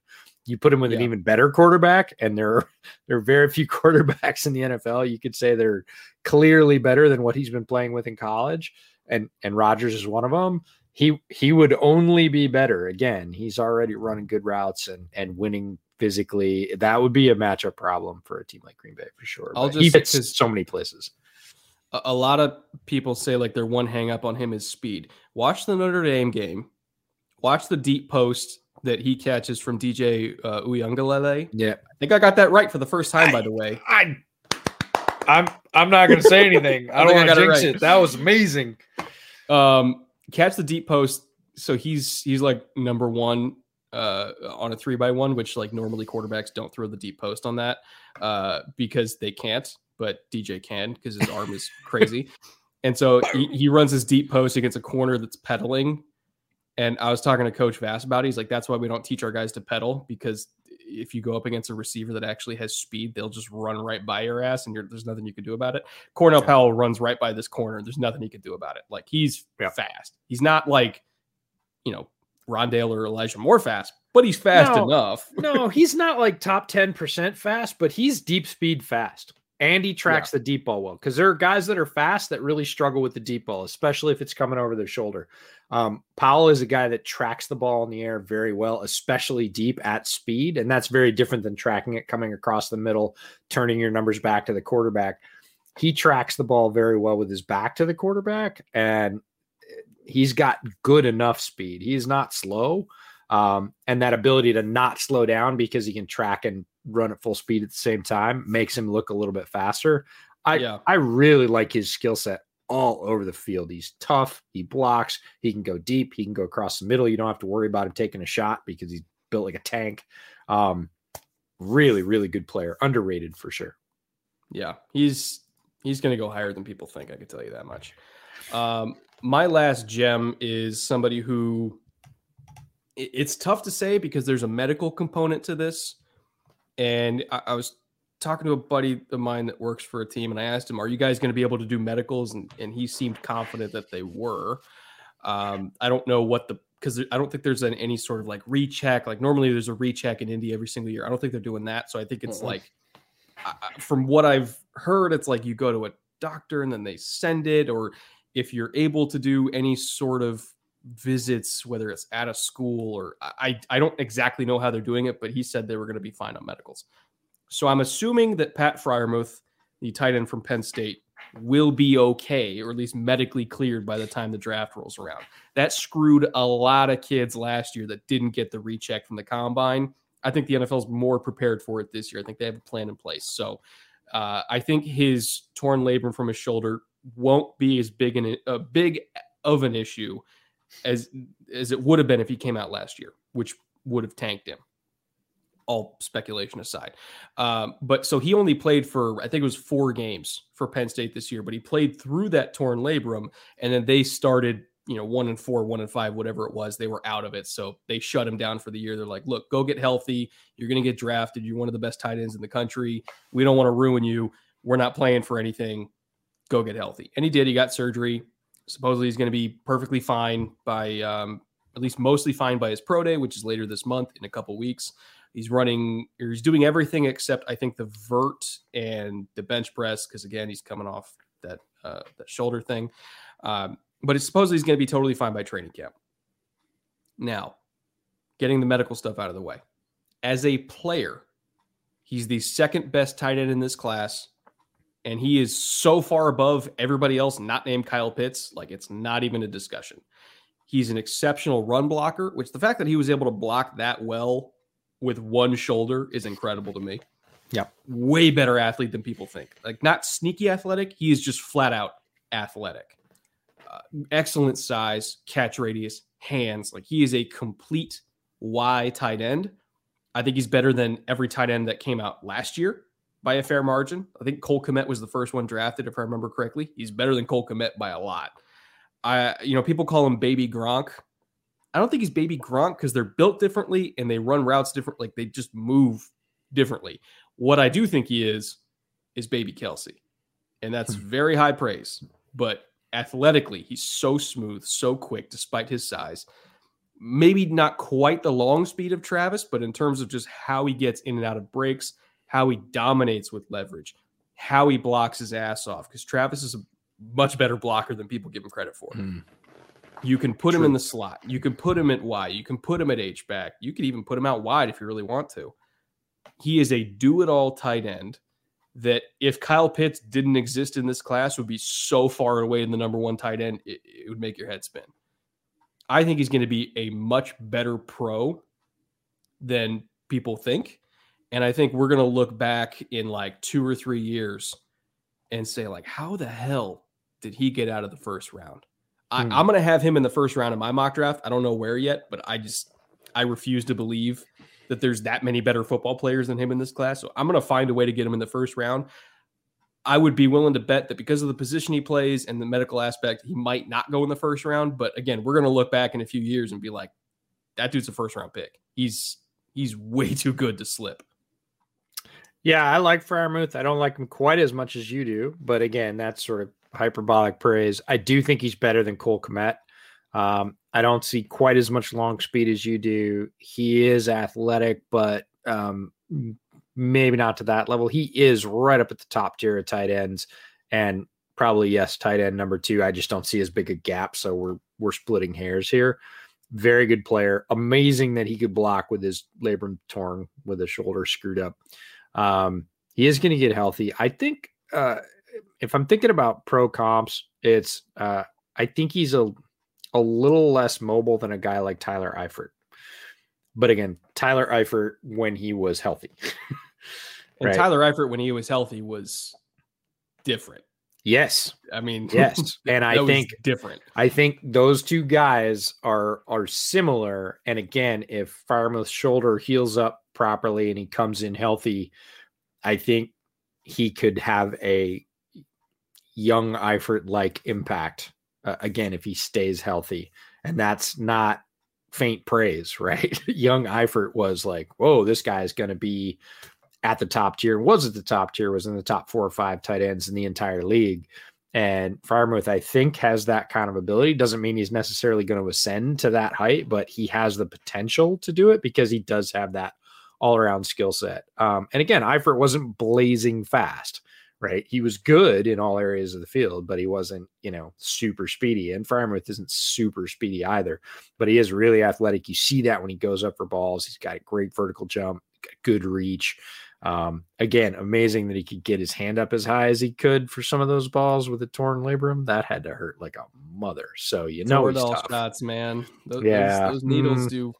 Speaker 2: You put him with an even better quarterback, and there are, there are very few quarterbacks in the NFL. You could say they're clearly better than what he's been playing with in college, and and Rodgers is one of them. He he would only be better. Again, he's already running good routes and and winning physically. That would be a matchup problem for a team like Green Bay for sure.
Speaker 1: I'll
Speaker 2: But he fits so many places.
Speaker 1: a lot of people say like their one hang up on him is speed. Watch the Notre Dame game. Watch the deep post that he catches from DJ uh, Uiagalelei.
Speaker 2: Yeah,
Speaker 1: I think I got that right for the first time, by the way.
Speaker 2: I. I'm I'm not going to say anything. I
Speaker 1: I
Speaker 2: don't want to
Speaker 1: got it
Speaker 2: jinx
Speaker 1: right.
Speaker 2: it. That was amazing.
Speaker 1: Um, catch the deep post. So he's he's like number one uh, on a three by one, which like normally quarterbacks don't throw the deep post on that uh, because they can't, but DJ can because his arm is crazy. And so he, he runs his deep post against a corner that's pedaling. And I was talking to Coach Vass about it. He's like, that's why we don't teach our guys to pedal because if you go up against a receiver that actually has speed, they'll just run right by your ass, and there's nothing you can do about it. Cornell yeah. Powell runs right by this corner. There's nothing he can do about it. Like he's yeah. fast. He's not like you know Rondale or Elijah Moore fast, but he's fast no, enough.
Speaker 2: no, he's not like top 10% fast, but he's deep speed fast. And he tracks yeah. the deep ball well because there are guys that are fast that really struggle with the deep ball, especially if it's coming over their shoulder. Um, Powell is a guy that tracks the ball in the air very well, especially deep at speed. And that's very different than tracking it coming across the middle, turning your numbers back to the quarterback. He tracks the ball very well with his back to the quarterback. And he's got good enough speed. He's not slow. Um, and that ability to not slow down because he can track and run at full speed at the same time makes him look a little bit faster. I yeah. I really like his skill set all over the field. He's tough, he blocks, he can go deep, he can go across the middle. You don't have to worry about him taking a shot because he's built like a tank. Um, really, really good player, underrated for sure.
Speaker 1: Yeah, he's he's going to go higher than people think. I can tell you that much. Um, my last gem is somebody who it's tough to say because there's a medical component to this. And I, I, was talking to a buddy of mine that works for a team, and I asked him, "Are you guys going to be able to do medicals?" And, and he seemed confident that they were. Um, I don't know what the because I don't think there's an, any sort of like recheck. Like normally there's a recheck in Indy every single year. I don't think they're doing that. So I think it's mm-hmm. like, from what I've heard, it's like you go to a doctor and then they send it, or if you're able to do any sort of visits, whether it's at a school or I, I don't exactly know how they're doing it, but he said they were going to be fine on medicals. So I'm assuming that Pat Freiermuth, the tight end from Penn State, will be okay, or at least medically cleared by the time the draft rolls around. That screwed a lot of kids last year that didn't get the recheck from the combine. I think the NFL is more prepared for it this year. I think they have a plan in place. So uh, I think his torn labrum from his shoulder won't be as big an a big of an issue as as it would have been if he came out last year, which would have tanked him. All speculation aside, um, but so he only played for I think it was four games for Penn State this year, but he played through that torn labrum, and then they started you know one and four, one and five, whatever it was. They were out of it, so they shut him down for the year. They're like, look, go get healthy. You're going to get drafted. You're one of the best tight ends in the country. We don't want to ruin you. We're not playing for anything. Go get healthy, and he did. He got surgery supposedly he's going to be perfectly fine by um, at least mostly fine by his pro day, which is later this month in a couple weeks. He's running, or he's doing everything except I think the vert and the bench press because again he's coming off that uh, that shoulder thing. Um, but it's supposedly he's going to be totally fine by training camp. Now, getting the medical stuff out of the way. As a player, he's the second best tight end in this class and he is so far above everybody else not named Kyle Pitts, like it's not even a discussion. He's an exceptional run blocker, which the fact that he was able to block that well with one shoulder is incredible to me.
Speaker 2: Yeah.
Speaker 1: Way better athlete than people think. Like not sneaky athletic, he is just flat out athletic. Uh, excellent size, catch radius, hands. Like he is a complete Y tight end. I think he's better than every tight end that came out last year by a fair margin. I think Cole Kmet was the first one drafted, if I remember correctly. He's better than Cole Kmet by a lot. I, you know, people call him Baby Gronk. I don't think he's Baby Gronk because they're built differently and they run routes different. Like they just move differently. What I do think he is is Baby Kelce, and that's hmm. very high praise. But athletically, he's so smooth, so quick, despite his size. Maybe not quite the long speed of Travis, but in terms of just how he gets in and out of breaks, how he dominates with leverage, how he blocks his ass off. Because Travis is a much better blocker than people give him credit for. Mm. You can put True. him in the slot. You can put him at Y. You can put him at H back. You could even put him out wide if you really want to. He is a do it all tight end that if Kyle Pitts didn't exist in this class would be so far away in the number one tight end, it, it would make your head spin. I think he's going to be a much better pro than people think. And I think we're going to look back in like two or three years and say, like, how the hell did he get out of the first round? I, hmm. I'm going to have him in the first round of my mock draft. I don't know where yet, but I just, I refuse to believe that there's that many better football players than him in this class. So I'm going to find a way to get him in the first round. I would be willing to bet that because of the position he plays and the medical aspect, he might not go in the first round. But again, we're going to look back in a few years and be like, that dude's a first round pick. He's He's way too good to slip.
Speaker 2: Yeah, I like Freiermuth. I don't like him quite as much as you do, but again, that's sort of hyperbolic praise. I do think he's better than Cole Kmet. Um, I don't see quite as much long speed as you do. He is athletic, but um, maybe not to that level. He is right up at the top tier of tight ends, and probably yes, tight end number two. I just don't see as big a gap, so we're we're splitting hairs here. Very good player. Amazing that he could block with his labrum torn, with his shoulder screwed up. Um, he is going to get healthy. I think uh, if I'm thinking about pro comps, it's uh, I think he's a a little less mobile than a guy like Tyler Eifert. But again, Tyler Eifert when he was healthy.
Speaker 1: and right? Tyler Eifert when he was healthy was different.
Speaker 2: Yes.
Speaker 1: I mean,
Speaker 2: yes. And I think
Speaker 1: different.
Speaker 2: I think those two guys are are similar. And again, if Freiermuth's shoulder heals up properly and he comes in healthy, I think he could have a young Eifert like impact uh, again if he stays healthy. And that's not faint praise, right? young Eifert was like, whoa, this guy is going to be at the top tier, was at the top tier, was in the top four or five tight ends in the entire league. And Freiermuth, I think, has that kind of ability. Doesn't mean he's necessarily going to ascend to that height, but he has the potential to do it because he does have that all around skill set. Um, and again, Eifert wasn't blazing fast, right? He was good in all areas of the field, but he wasn't, you know, super speedy. And Freiermuth isn't super speedy either, but he is really athletic. You see that when he goes up for balls. He's got a great vertical jump, good reach. Um, again, amazing that he could get his hand up as high as he could for some of those balls with a torn labrum. That had to hurt like a mother. So you know, he's tough.
Speaker 1: shots, man. Those, yeah, those, those needles mm. do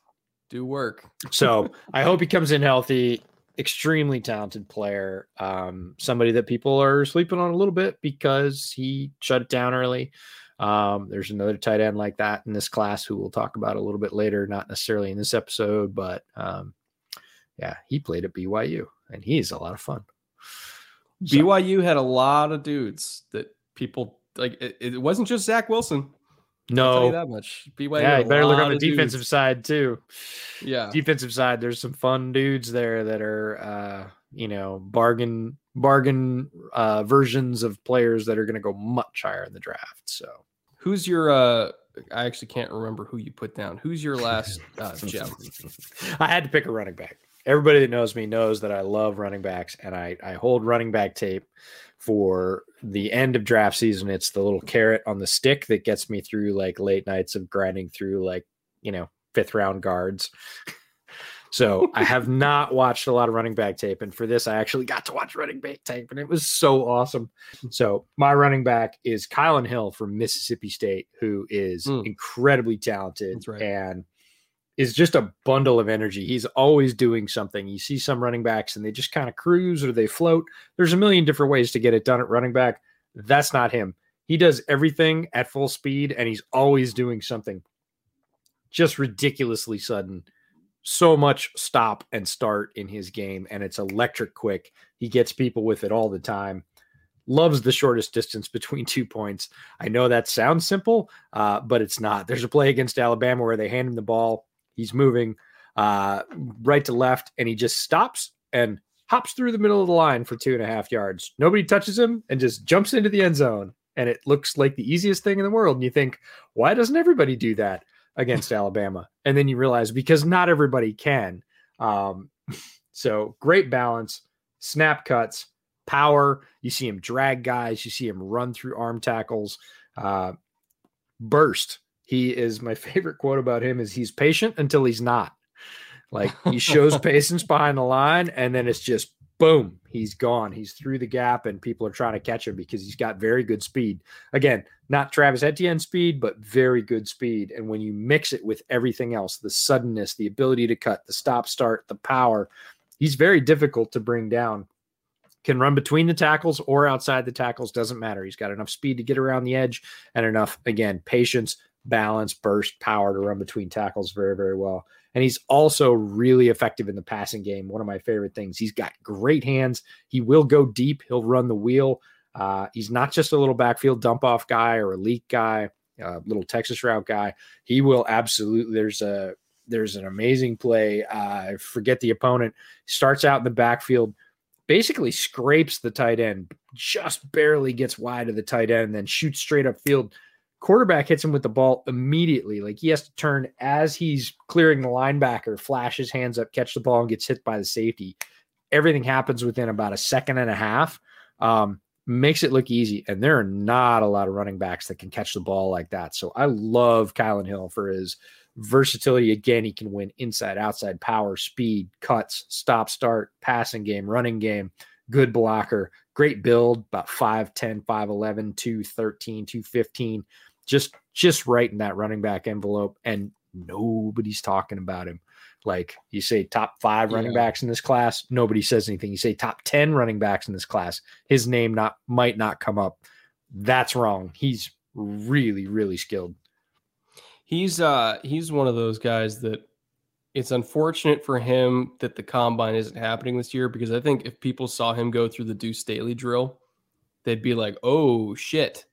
Speaker 1: do work.
Speaker 2: so I hope he comes in healthy. Extremely talented player. Um, somebody that people are sleeping on a little bit because he shut it down early. Um, there's another tight end like that in this class who we'll talk about a little bit later, not necessarily in this episode, but um, yeah, he played at BYU and he's a lot of fun.
Speaker 1: So, BYU had a lot of dudes that people like. It, it wasn't just Zach Wilson.
Speaker 2: No,
Speaker 1: that much. BYU.
Speaker 2: Yeah, you better look on the defensive dudes. side too.
Speaker 1: Yeah,
Speaker 2: defensive side. There's some fun dudes there that are, uh, you know, bargain bargain uh, versions of players that are going to go much higher in the draft. So,
Speaker 1: who's your? uh I actually can't remember who you put down. Who's your last uh, gem?
Speaker 2: I had to pick a running back. Everybody that knows me knows that I love running backs, and I I hold running back tape for the end of draft season. It's the little carrot on the stick that gets me through like late nights of grinding through like, you know, fifth round guards. so I have not watched a lot of running back tape. And for this, I actually got to watch running back tape and it was so awesome. So my running back is Kylin Hill from Mississippi State, who is mm. incredibly talented right. and is just a bundle of energy. He's always doing something. You see some running backs and they just kind of cruise or they float. There's a million different ways to get it done at running back. That's not him. He does everything at full speed and he's always doing something just ridiculously sudden. So much stop and start in his game, and it's electric quick. He gets people with it all the time loves the shortest distance between two points. I know that sounds simple, uh, but it's not. There's a play against Alabama where they hand him the ball. He's moving uh, right to left, and he just stops and hops through the middle of the line for two and a half yards. Nobody touches him and just jumps into the end zone. And it looks like the easiest thing in the world. And you think, why doesn't everybody do that against Alabama? And then you realize because not everybody can. Um, so great balance, snap cuts, power. You see him drag guys, you see him run through arm tackles, uh, burst he is my favorite quote about him is he's patient until he's not. Like he shows patience behind the line, and then it's just boom, he's gone. He's through the gap, and people are trying to catch him because he's got very good speed. Again, not Travis Etienne speed, but very good speed. And when you mix it with everything else, the suddenness, the ability to cut, the stop start, the power, he's very difficult to bring down. Can run between the tackles or outside the tackles, doesn't matter. He's got enough speed to get around the edge and enough, again, patience, balance, burst, power to run between tackles very, very well. And he's also really effective in the passing game. One of my favorite things. He's got great hands. He will go deep. He'll run the wheel. Uh, he's not just a little backfield dump off guy or a leak guy, a little Texas route guy. He will absolutely. There's a there's an amazing play. Uh, I forget the opponent. Starts out in the backfield, basically scrapes the tight end, just barely gets wide of the tight end, then shoots straight up field. Quarterback hits him with the ball immediately. Like he has to turn as he's clearing the linebacker, flash his hands up, catch the ball, and gets hit by the safety. Everything happens within about a second and a half. Um, makes it look easy. And there are not a lot of running backs that can catch the ball like that. So I love Kylin Hill for his versatility. Again, he can win inside, outside, power, speed, cuts, stop, start, passing game, running game, good blocker, great build, about 5'10, 5'11, 213, 215. Just just right in that running back envelope. And nobody's talking about him. Like you say, top five running yeah. backs in this class, nobody says anything. You say top 10 running backs in this class, his name not might not come up. That's wrong. He's really, really skilled.
Speaker 1: He's uh he's one of those guys that it's unfortunate for him that the combine isn't happening this year because I think if people saw him go through the Duce Staley drill, they'd be like, "Oh shit,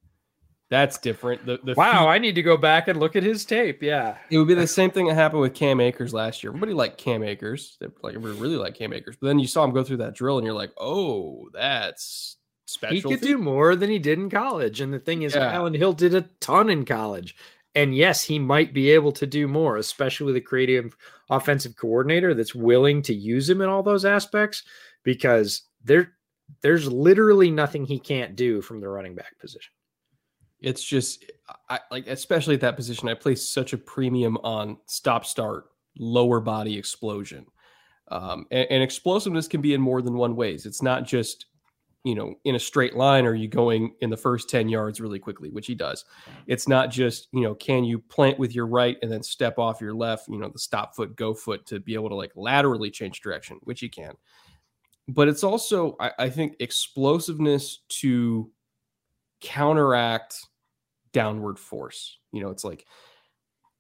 Speaker 1: that's different. The, the
Speaker 2: wow, feet, I need to go back and look at his tape. Yeah,
Speaker 1: it would be the same thing that happened with Cam Akers last year. Everybody liked Cam Akers. They like everybody really like Cam Akers. But then you saw him go through that drill, and you're like, oh, that's special.
Speaker 2: He could feet. do more than he did in college. And the thing is, yeah. Kylin Hill did a ton in college. And yes, he might be able to do more, especially with a creative offensive coordinator that's willing to use him in all those aspects, because there, there's literally nothing he can't do from the running back position.
Speaker 1: It's just I like especially at that position, I place such a premium on stop start, lower body explosion. Um, and, and, explosiveness can be in more than one ways. It's not just you know in a straight line are you going in the first 10 yards really quickly which he does it's not just you know can you plant with your right and then step off your left you know the stop foot go foot to be able to like laterally change direction which he can but it's also I, I think explosiveness to counteract downward force. You know, it's like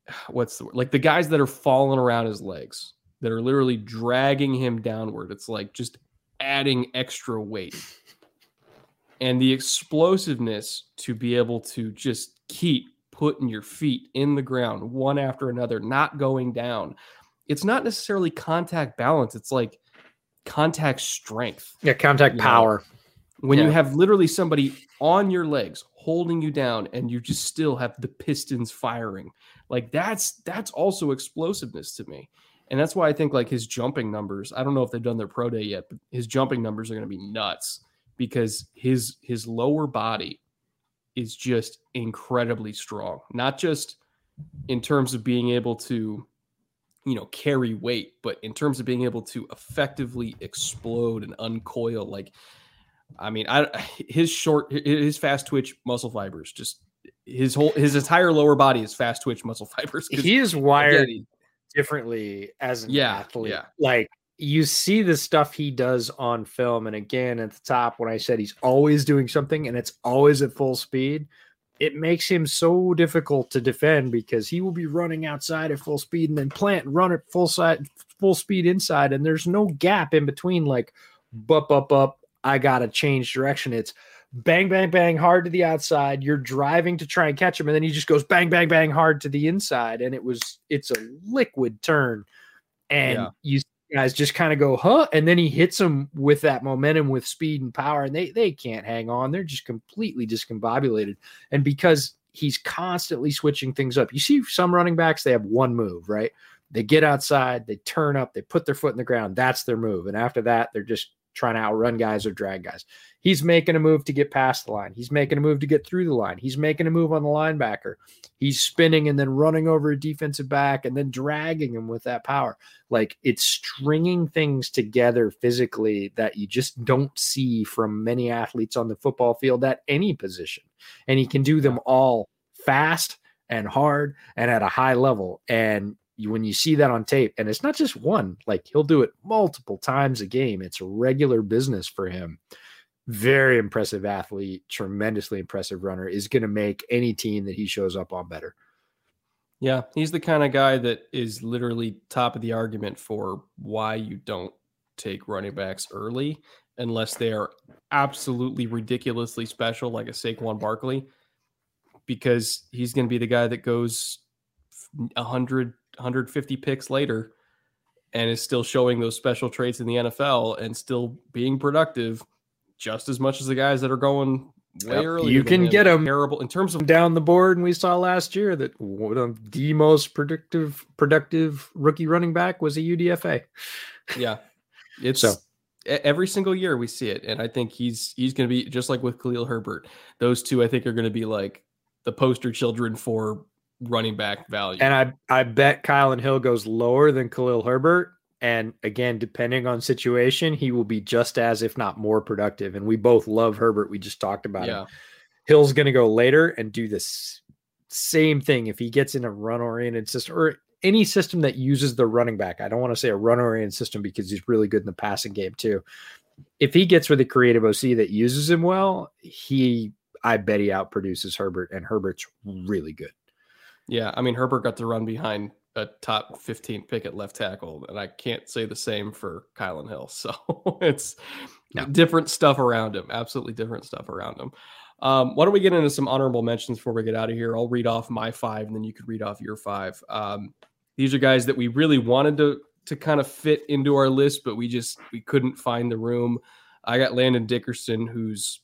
Speaker 1: what's the word? Like the guys that are falling around his legs that are literally dragging him downward. It's like just adding extra weight. And the explosiveness to be able to just keep putting your feet in the ground one after another, not going down. It's not necessarily contact balance. It's like contact strength.
Speaker 2: Yeah, contact power.
Speaker 1: Know? When yeah. you have literally somebody on your legs holding you down and you just still have the pistons firing. Like that's that's also explosiveness to me. And that's why i think like his jumping numbers i don't know if they've done their pro day yet but his jumping numbers are going to be nuts because his his lower body is just incredibly strong. Not just in terms of being able to you know carry weight but in terms of being able to effectively explode and uncoil like I mean, I his short, his fast twitch muscle fibers, just his whole, his entire lower body is fast twitch muscle fibers.
Speaker 2: He is wired again, differently as an yeah, athlete. Yeah. Like you see the stuff he does on film, and again at the top when I said he's always doing something and it's always at full speed. It makes him so difficult to defend because he will be running outside at full speed and then plant and run at full side, full speed inside, and there's no gap in between. Like, up, up, up, I got to change direction. It's bang, bang, bang hard to the outside. You're driving to try and catch him, and then he just goes bang, bang, bang hard to the inside. And it was, it's a liquid turn. And yeah. you guys just kind of go, huh? And then he hits them with that momentum, with speed and power, and they they can't hang on. They're just completely discombobulated. And because he's constantly switching things up, you see some running backs they have one move, right? They get outside, they turn up, they put their foot in the ground. That's their move. And after that, they're just trying to outrun guys or drag guys. He's making a move to get past the line. He's making a move to get through the line. He's making a move on the linebacker. He's spinning and then running over a defensive back and then dragging him with that power. Like it's stringing things together physically that you just don't see from many athletes on the football field at any position. And he can do them all fast and hard and at a high level. And when you see that on tape, and it's not just one, like he'll do it multiple times a game. It's regular business for him. Very impressive athlete, tremendously impressive runner, is going to make any team that he shows up on better.
Speaker 1: Yeah, he's the kind of guy that is literally top of the argument for why you don't take running backs early unless they are absolutely ridiculously special, like a Saquon Barkley, because he's going to be the guy that goes 100 150 picks later and is still showing those special traits in the NFL and still being productive just as much as the guys that are going way yep. earlier.
Speaker 2: You can get them
Speaker 1: terrible in terms of
Speaker 2: down the board. And we saw last year that one of the most productive productive rookie running back was a UDFA.
Speaker 1: Yeah, it's so every single year we see it, and I think he's he's going to be just like with Khalil Herbert. Those two, I think, are going to be like the poster children for running back value.
Speaker 2: And I I bet Kylin Hill goes lower than Khalil Herbert. And again, depending on situation, he will be just as, if not more, productive. And we both love Herbert. We just talked about yeah. him. Hill's going to go later and do this same thing if he gets in a run oriented system or any system that uses the running back. I don't want to say a run oriented system because he's really good in the passing game too. If he gets with a creative OC that uses him well, he I bet he outproduces Herbert, and Herbert's really good.
Speaker 1: Yeah, I mean Herbert got to run behind a top 15 pick at left tackle, and I can't say the same for Kylin Hill. So it's no. different stuff around him. Absolutely different stuff around him. Um, why don't we get into some honorable mentions before we get out of here? I'll read off my five, and then you could read off your five. Um, these are guys that we really wanted to to kind of fit into our list, but we just we couldn't find the room. I got Landon Dickerson, who's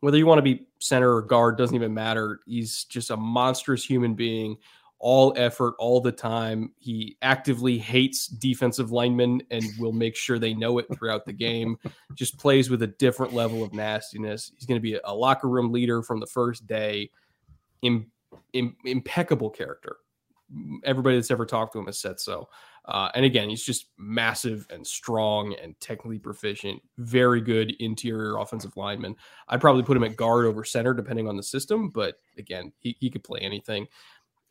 Speaker 1: whether you want to be center or guard doesn't even matter. He's just a monstrous human being, all effort all the time. He actively hates defensive linemen and will make sure they know it throughout the game. just plays with a different level of nastiness. He's going to be a, locker room leader from the first day. Im, Im, impeccable character everybody that's ever talked to him has said so. Uh, and again, he's just massive and strong and technically proficient. Very good interior offensive lineman. I'd probably put him at guard over center, depending on the system. But again, he, he could play anything.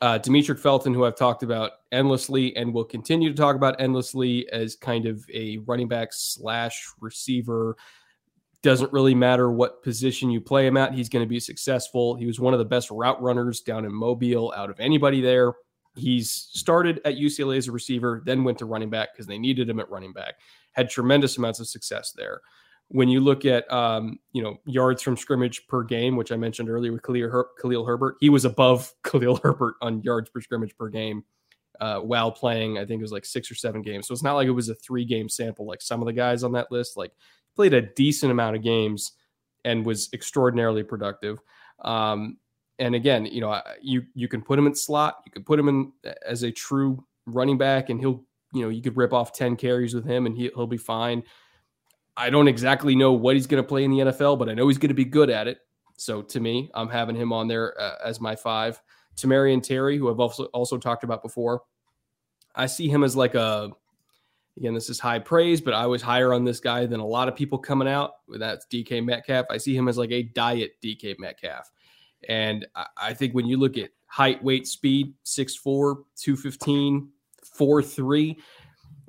Speaker 1: Uh, Demetric Felton, who I've talked about endlessly and will continue to talk about endlessly as kind of a running back slash receiver. Doesn't really matter what position you play him at, he's going to be successful. He was one of the best route runners down in Mobile out of anybody there. He's started at UCLA as a receiver, then went to running back because they needed him at running back. Had tremendous amounts of success there. When you look at um, you know yards from scrimmage per game, which I mentioned earlier with Khalil, Her- Khalil Herbert, he was above Khalil Herbert on yards per scrimmage per game uh, while playing. I think it was like six or seven games. So it's not like it was a three game sample like some of the guys on that list. Like played a decent amount of games and was extraordinarily productive. Um, and again, you know, you you can put him in slot, you could put him in as a true running back, and he'll, you know, you could rip off ten carries with him, and he, he'll be fine. I don't exactly know what he's going to play in the NFL, but I know he's going to be good at it. So to me, I'm having him on there uh, as my five. Tamorrion Terry, who I've also also talked about before, I see him as like a again, this is high praise, but I was higher on this guy than a lot of people coming out. That's DK Metcalf. I see him as like a diet DK Metcalf. And I think when you look at height, weight, speed, 6'4, 215, 4'3,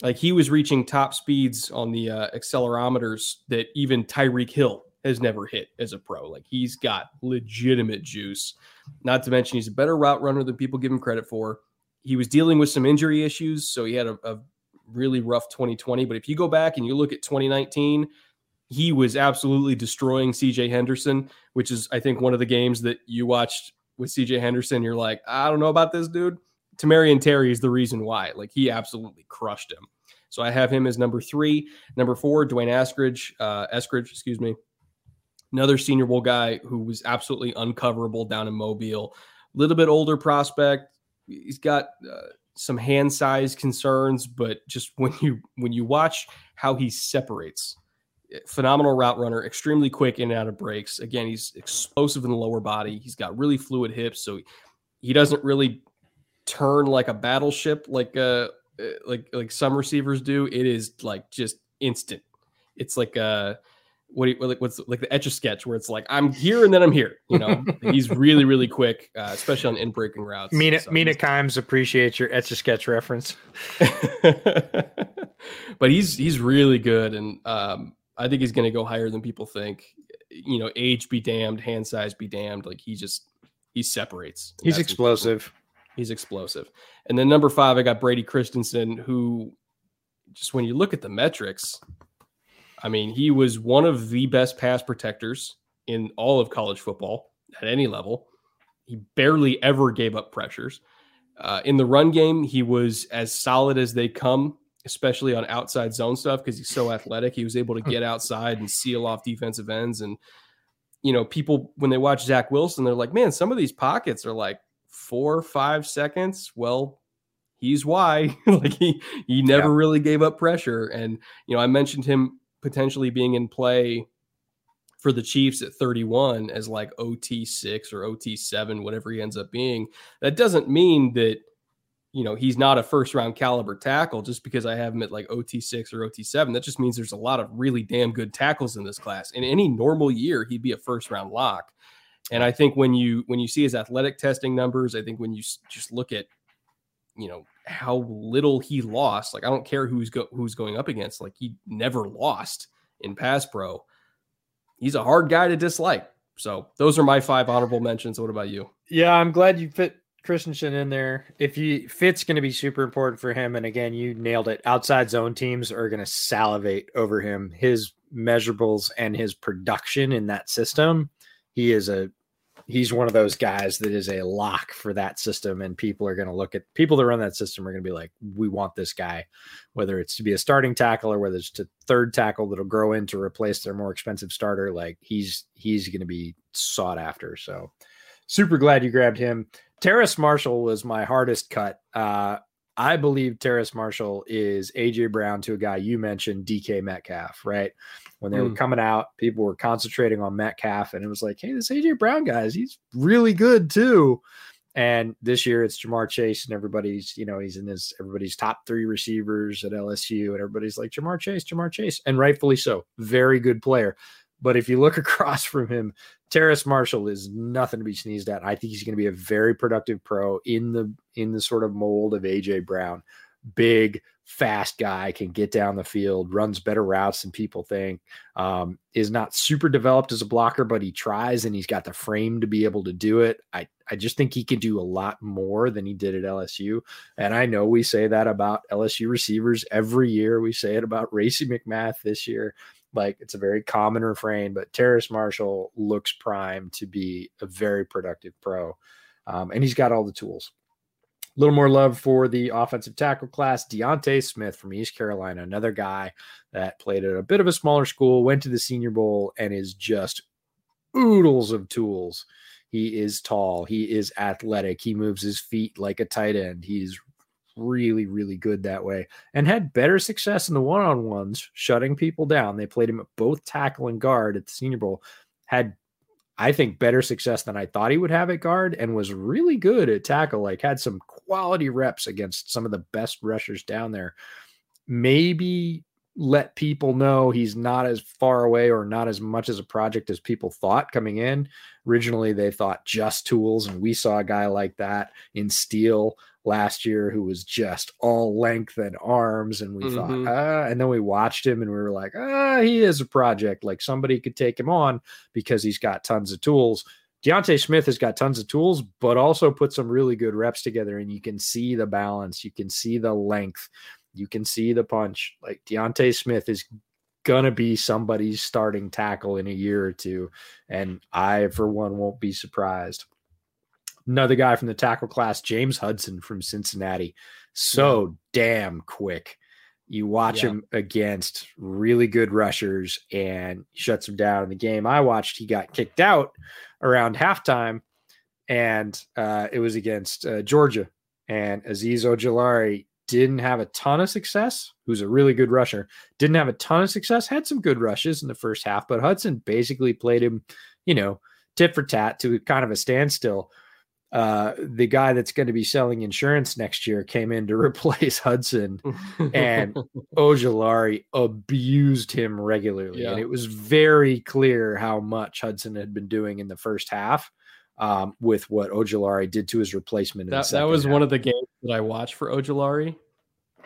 Speaker 1: like he was reaching top speeds on the uh, accelerometers that even Tyreek Hill has never hit as a pro. Like he's got legitimate juice. Not to mention, he's a better route runner than people give him credit for. He was dealing with some injury issues, so he had a, a really rough 2020. But if you go back and you look at 2019, he was absolutely destroying CJ Henderson, which is, I think, one of the games that you watched with CJ Henderson. You're like, I don't know about this dude. Tamorrion Terry is the reason why. Like, he absolutely crushed him. So I have him as number three. Number four, D'Wayne Askridge, uh, Eskridge, excuse me. Another Senior Bowl guy who was absolutely uncoverable down in Mobile. A little bit older prospect. He's got uh, some hand size concerns, but just when you when you watch how he separates phenomenal route runner, extremely quick in and out of breaks. Again, he's explosive in the lower body. He's got really fluid hips, so he doesn't really turn like a battleship like uh like like some receivers do. It is like just instant. It's like uh what do you, like what's like the etch a sketch where it's like I'm here and then I'm here. You know, he's really really quick, uh, especially on in breaking routes.
Speaker 2: Mina so Mina Kimes appreciates your etch a sketch reference,
Speaker 1: but he's he's really good and um I think he's going to go higher than people think. You know, age be damned, hand size be damned. Like he just he separates.
Speaker 2: He's explosive.
Speaker 1: He's explosive. And then number five, I got Brady Christensen, who just when you look at the metrics, I mean, he was one of the best pass protectors in all of college football at any level. He barely ever gave up pressures. Uh, in the run game, he was as solid as they come, especially on outside zone stuff because he's so athletic. He was able to hmm. get outside and seal off defensive ends. And, you know, people, when they watch Zach Wilson, they're like, man, some of these pockets are like four, five seconds. Well, he's why. like he, he never yeah. really gave up pressure. And, you know, I mentioned him potentially being in play for the Chiefs at 31 as like OT6 or OT7, whatever he ends up being. That doesn't mean that, you know, he's not a first round caliber tackle just because I have him at like OT6 or OT7. That just means there's a lot of really damn good tackles in this class. In any normal year, he'd be a first round lock. And I think when you when you see his athletic testing numbers, I think when you just look at you know how little he lost, like I don't care who's go, who's going up against, like he never lost in pass pro he's a hard guy to dislike. So those are my five honorable mentions. What about you?
Speaker 2: Yeah, I'm glad you fit Christensen in there. If you fit's going to be super important for him, and again, you nailed it. Outside zone teams are going to salivate over him. His measurables and his production in that system. He is a he's one of those guys that is a lock for that system and people are going to look at people that run that system are going to be like we want this guy whether it's to be a starting tackle or whether it's to third tackle that'll grow in to replace their more expensive starter like he's he's going to be sought after so super glad you grabbed him terrace marshall was my hardest cut uh I believe Terrace Marshall is AJ Brown to a guy you mentioned, DK Metcalf, right? When they mm. were coming out, people were concentrating on Metcalf, and it was like, hey, this AJ Brown guy, he's really good too. And this year it's Ja'Marr Chase, and everybody's, you know, he's in his everybody's top three receivers at LSU, and everybody's like Ja'Marr Chase, Ja'Marr Chase, and rightfully so. Very good player. But if you look across from him, Terrace Marshall is nothing to be sneezed at. I think he's going to be a very productive pro in the in the sort of mold of AJ Brown. Big, fast guy, can get down the field, runs better routes than people think. Um, is not super developed as a blocker, but he tries and he's got the frame to be able to do it. I I just think he can do a lot more than he did at LSU. And I know we say that about LSU receivers every year. We say it about Racey McMath this year. Like it's a very common refrain, but Terrace Marshall looks primed to be a very productive pro. Um, and he's got all the tools. A little more love for the offensive tackle class. D'Ante Smith from East Carolina, another guy that played at a bit of a smaller school, went to the Senior Bowl, and is just oodles of tools. He is tall. He is athletic. He moves his feet like a tight end. He's really, really good that way and had better success in the one on ones, shutting people down. They played him at both tackle and guard at the Senior Bowl, had, I think, better success than I thought he would have at guard and was really good at tackle, like had some quality reps against some of the best rushers down there. Maybe let people know he's not as far away or not as much as a project as people thought coming in. Originally, they thought just tools, and we saw a guy like that in Steele last year who was just all length and arms. And we mm-hmm. thought, ah, and then we watched him and we were like, ah, he is a project. Like somebody could take him on because he's got tons of tools. D'Ante Smith has got tons of tools, but also put some really good reps together. And you can see the balance, you can see the length, you can see the punch. Like D'Ante Smith is gonna be somebody's starting tackle in a year or two. And I, for one, won't be surprised another guy from the tackle class, James Hudson from Cincinnati. So damn quick. You watch yeah. him against really good rushers and shuts him down in the game. I watched, he got kicked out around halftime, and uh, it was against uh, Georgia. And Azeez Ojulari didn't have a ton of success, who's a really good rusher, didn't have a ton of success, had some good rushes in the first half, but Hudson basically played him, you know, tit for tat to kind of a standstill uh, the guy that's going to be selling insurance next year came in to replace Hudson, and Ojulari abused him regularly, yeah. and it was very clear how much Hudson had been doing in the first half. Um, with what Ojulari did to his replacement.
Speaker 1: That, that was half. one of the games that I watched for Ojulari.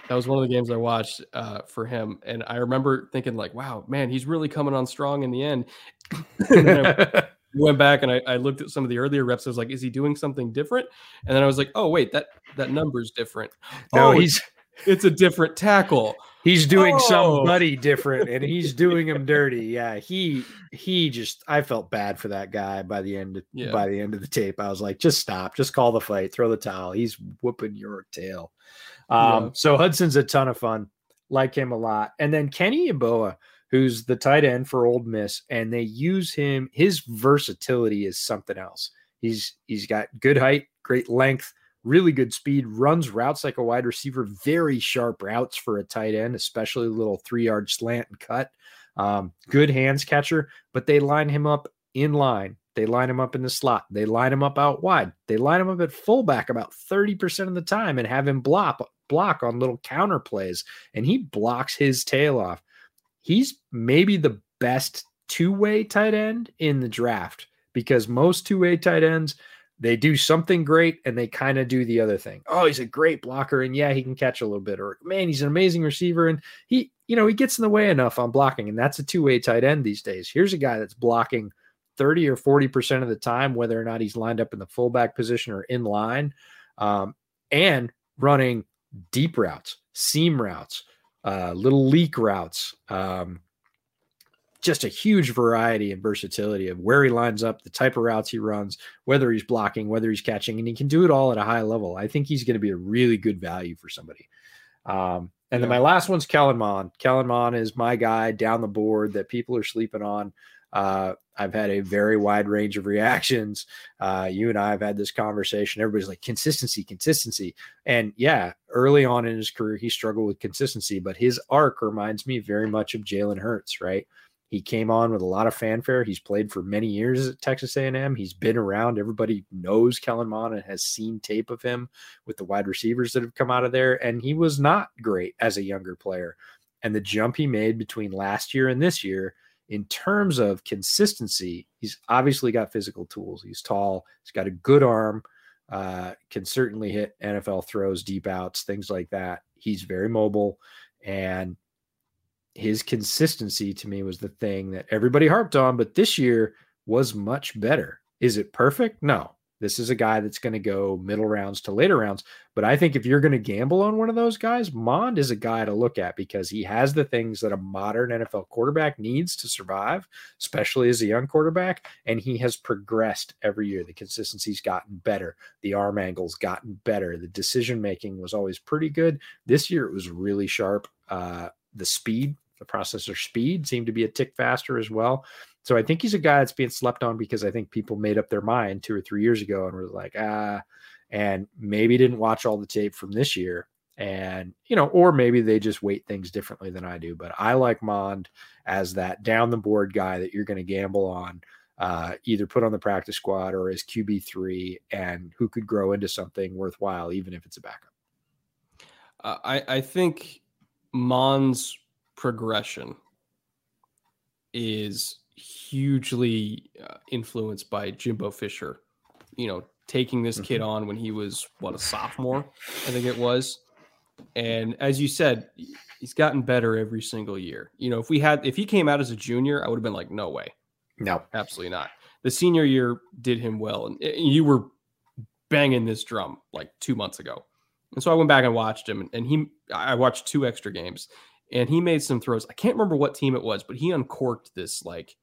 Speaker 1: That was one of the games I watched uh, for him, and I remember thinking like, "Wow, man, he's really coming on strong in the end." went back and I, I, looked at some of the earlier reps. I was like, is he doing something different? And then I was like, oh wait, that that number's different.
Speaker 2: No, oh, he's
Speaker 1: it's a different tackle.
Speaker 2: He's doing
Speaker 1: Oh.
Speaker 2: somebody different, and he's doing him dirty. Yeah, he he just. I felt bad for that guy by the end.
Speaker 1: Yeah.
Speaker 2: By the end of the tape, I was like, just stop, just call the fight, throw the towel. He's whooping your tail. Um,
Speaker 1: Yeah.
Speaker 2: so Hudson's a ton of fun. Like him a lot, and then Kenny Yeboah, who's the tight end for Ole Miss, and they use him. His versatility is something else. He's he's got good height, great length, really good speed, runs routes like a wide receiver, very sharp routes for a tight end, especially little three yard slant and cut. Um, good hands catcher, but they line him up in line. They line him up in the slot. They line him up out wide. They line him up at fullback about 30% of the time and have him block block on little counter plays. And he blocks his tail off. He's maybe the best two-way tight end in the draft because most two-way tight ends they do something great and they kind of do the other thing. Oh, he's a great blocker and yeah, he can catch a little bit or man, he's an amazing receiver and he, you know, he gets in the way enough on blocking and that's a two-way tight end these days. Here's a guy that's blocking 30 or 40% of the time whether or not he's lined up in the fullback position or in line um, and running deep routes, seam routes, uh, little leak routes, um, just a huge variety and versatility of where he lines up, the type of routes he runs, whether he's blocking, whether he's catching, and he can do it all at a high level. I think he's going to be a really good value for somebody. Um, and then my last one's Kellen Mond. Kellen Mond is my guy down the board that people are sleeping on. Uh, I've had a very wide range of reactions. Uh, you and I have had this conversation. Everybody's like consistency, consistency. And yeah, early on in his career, he struggled with consistency, but his arc reminds me very much of Jalen Hurts, right? He came on with a lot of fanfare. He's played for many years at Texas A&M. He's been around. Everybody knows Kellen Mond and has seen tape of him with the wide receivers that have come out of there. And he was not great as a younger player. And the jump he made between last year and this year, in terms of consistency, he's obviously got physical tools. He's tall. He's got a good arm. Uh, can certainly hit NFL throws, deep outs, things like that. He's very mobile, and his consistency to me was the thing that everybody harped on. But this year was much better. Is it perfect? No. This is a guy that's going to go middle rounds to later rounds. But I think if you're going to gamble on one of those guys, Mond is a guy to look at because he has the things that a modern NFL quarterback needs to survive, especially as a young quarterback. And he has progressed every year. The consistency's gotten better. The arm angle's gotten better. The decision making was always pretty good. This year it was really sharp. Uh, the speed, the processor speed seemed to be a tick faster as well. So I think he's a guy that's being slept on because I think people made up their mind two or three years ago and were like, ah, and maybe didn't watch all the tape from this year. And, you know, or maybe they just weight things differently than I do. But I like Mond as that down the board guy that you're going to gamble on, uh, either put on the practice squad or as QB3 and who could grow into something worthwhile, even if it's a backup.
Speaker 1: Uh, I, I think Mond's progression is hugely uh, influenced by Jimbo Fisher. You know, taking this kid on when he was what a sophomore, I think it was. And as you said, he's gotten better every single year. You know, if we had if he came out as a junior, I would have been like, no way.
Speaker 2: No.
Speaker 1: Absolutely not. The senior year did him well, and and you were banging this drum like two months ago, and so I went back and watched him, and he I watched two extra games, and he made some throws. I can't remember what team it was, but he uncorked this like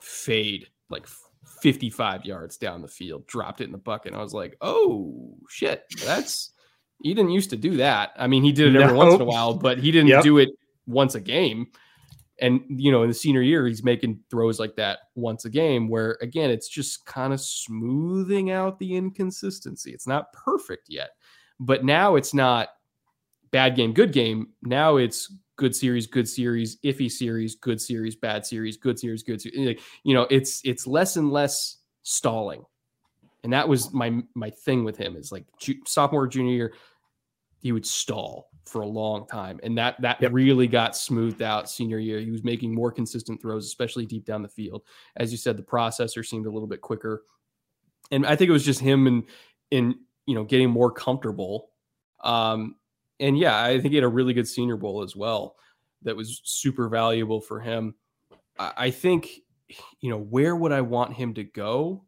Speaker 1: fade like 55 yards down the field, dropped it in the bucket. And I was like, oh shit, that's he didn't used to do that. I mean, he did it every once in a while, but he didn't
Speaker 2: Yep.
Speaker 1: do it once a game. And you know, in the senior year, he's making throws like that once a game, where again, it's just kind of smoothing out the inconsistency. It's not perfect yet, but now it's not bad game, good game. Now it's good series, good series, iffy series, good series, bad series, good series, good series. Like, You know, it's it's less and less stalling, and that was my my thing with him is like ju- sophomore junior year, he would stall for a long time, and that that
Speaker 2: Yep.
Speaker 1: really got smoothed out senior year. He was making more consistent throws, especially deep down the field. As you said, the processor seemed a little bit quicker, and I think it was just him and in you know getting more comfortable. Um, and yeah, I think he had a really good Senior Bowl as well. That was super valuable for him. I, I think, you know, where would I want him to go?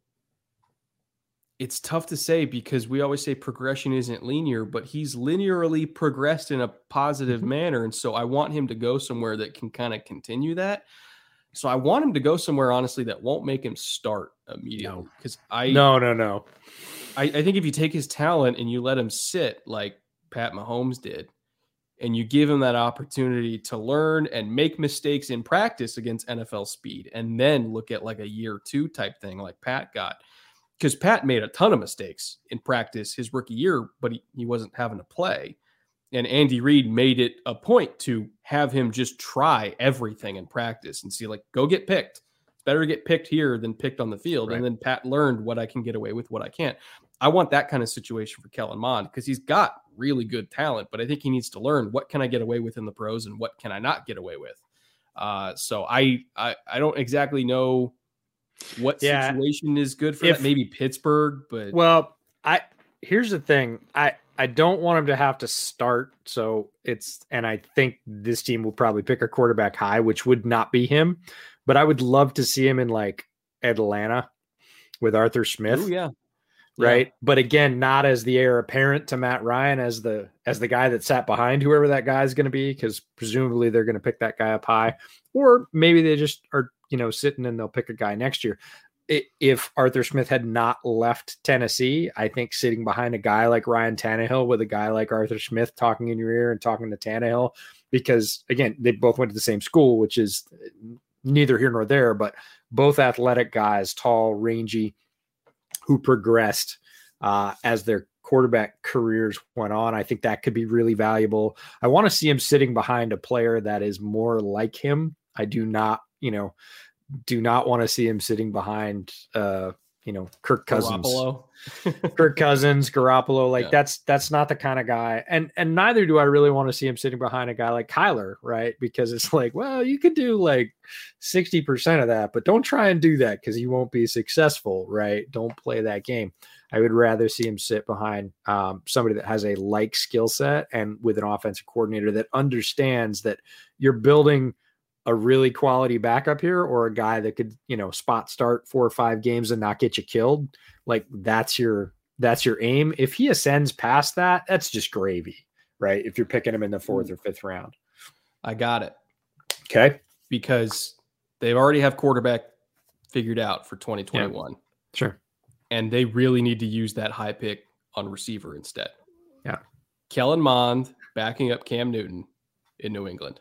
Speaker 1: it's tough to say because we always say progression isn't linear, but he's linearly progressed in a positive
Speaker 2: Mhm.
Speaker 1: manner. And so I want him to go somewhere that can kind of continue that. So I want him to go somewhere, honestly, that won't make him start immediately.
Speaker 2: No.
Speaker 1: Because I,
Speaker 2: No, no, no.
Speaker 1: I, I think if you take his talent and you let him sit like Pat Mahomes did, and you give him that opportunity to learn and make mistakes in practice against NFL speed, and then look at like a year two type thing like Pat got. Because Pat made a ton of mistakes in practice his rookie year, but he, he wasn't having to play. And Andy Reid made it a point to have him just try everything in practice and see, like, go get picked. It's better to get picked here than picked on the field.
Speaker 2: Right.
Speaker 1: And then Pat learned what I can get away with, what I can't. I want that kind of situation for Kellen Mond because he's got really good talent, but I think he needs to learn what can I get away with in the pros and what can I not get away with. Uh, so I, I I don't exactly know what
Speaker 2: Yeah.
Speaker 1: situation is good for
Speaker 2: If-
Speaker 1: that. Maybe Pittsburgh, but
Speaker 2: Well, I here's the thing. I I don't want him to have to start. So it's and I think this team will probably pick a quarterback high, which would not be him. But I would love to see him in like Atlanta with Arthur Smith.
Speaker 1: Ooh, yeah,
Speaker 2: right? But again not as the heir apparent to matt ryan as the as the guy that sat behind whoever that guy is going to be because presumably they're going to pick that guy up high. Or maybe they just are you know sitting and they'll pick a guy next year. If arthur smith had not left tennessee i think sitting behind a guy like ryan Tannehill with a guy like arthur smith talking in your ear and talking to Tannehill, because again they both went to the same school which is neither here nor there but both athletic guys tall rangy who progressed uh, as their quarterback careers went on. I think that could be really valuable. I want to see him sitting behind a player that is more like him. I do not, you know, do not want to see him sitting behind, uh, you know, Kirk Cousins.
Speaker 1: Garoppolo.
Speaker 2: Kirk Cousins, Garoppolo, like
Speaker 1: Yeah.
Speaker 2: that's that's not the kind of guy. And and neither do I really want to see him sitting behind a guy like Kyler, right? Because it's like, well, you could do like 60% of that, but don't try and do that because you won't be successful, right? Don't play that game. I would rather see him sit behind um, somebody that has a like skill set and with an offensive coordinator that understands that you're building a really quality backup here or a guy that could, you know, spot start four or five games and not get you killed like that's your that's your aim. If he ascends past that that's just gravy right? If you're picking him in the fourth mm. or fifth round.
Speaker 1: I got it.
Speaker 2: Okay.
Speaker 1: Because they already have quarterback figured out for 2021,
Speaker 2: sure.
Speaker 1: And they really need to use that high pick on receiver instead.
Speaker 2: Yeah.
Speaker 1: Kellen Mond backing up Cam Newton in New England.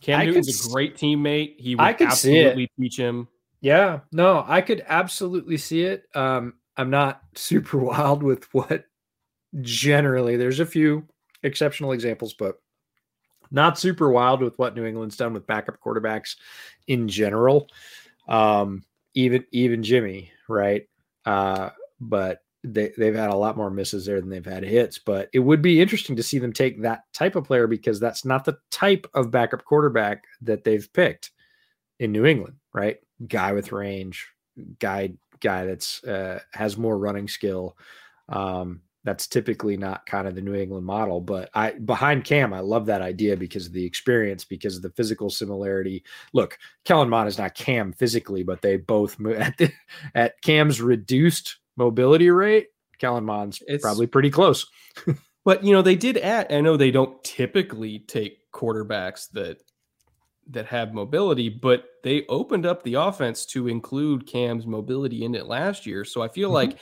Speaker 1: Cam
Speaker 2: I
Speaker 1: Newton's a great teammate. He would
Speaker 2: I could see it.
Speaker 1: absolutely teach him.
Speaker 2: yeah no i could absolutely see it um i'm not super wild with what generally there's a few exceptional examples but not super wild with what new england's done with backup quarterbacks in general um even even jimmy right uh but they, they've had a lot more misses there than they've had hits but it would be interesting to see them take that type of player because that's not the type of backup quarterback that they've picked in new england right guy with range guy guy that's uh has more running skill um that's typically not kind of the New England model. But I behind Cam, I love that idea because of the experience, because of the physical similarity. Look, Kellen Mond is not Cam physically, but they both move at the, at Cam's reduced mobility rate. Kellen Mond's
Speaker 1: It's-
Speaker 2: probably pretty close.
Speaker 1: But you know, they did add. I know they don't typically take quarterbacks that that have mobility, but they opened up the offense to include Cam's mobility in it last year. So I feel
Speaker 2: Mhm.
Speaker 1: like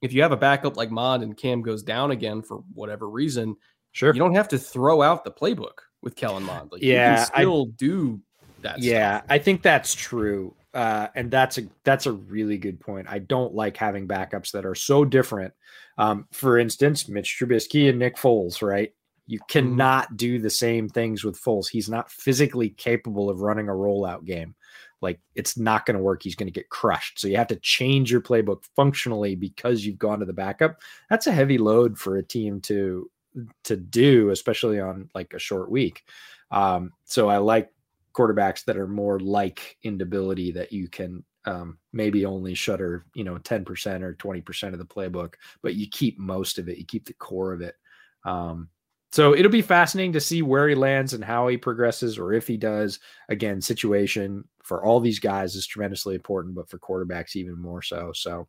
Speaker 1: if you have a backup like Mond and Cam goes down again for whatever reason,
Speaker 2: Sure.
Speaker 1: you don't have to throw out the playbook with Kellen Mond. Like,
Speaker 2: Yeah,
Speaker 1: you
Speaker 2: I-
Speaker 1: can still do that.
Speaker 2: yeah
Speaker 1: stuff.
Speaker 2: i think that's true uh, and that's a that's a really good point. I don't like having backups that are so different. Um, for instance mitch trubisky and nick foles right? You cannot do the same things with foles. He's not physically capable of running a rollout game. Like it's not going to work. He's going to get crushed. So you have to change your playbook functionally because you've gone to the backup. That's a heavy load for a team to to do especially on like a short week. Um, so i like quarterbacks that are more like ability that you can um, maybe only shutter you know 10% or 20% of the playbook but you keep most of it you keep the core of it um, so it'll be fascinating to see where he lands and how he progresses or if he does again situation for all these guys is tremendously important but for quarterbacks even more so so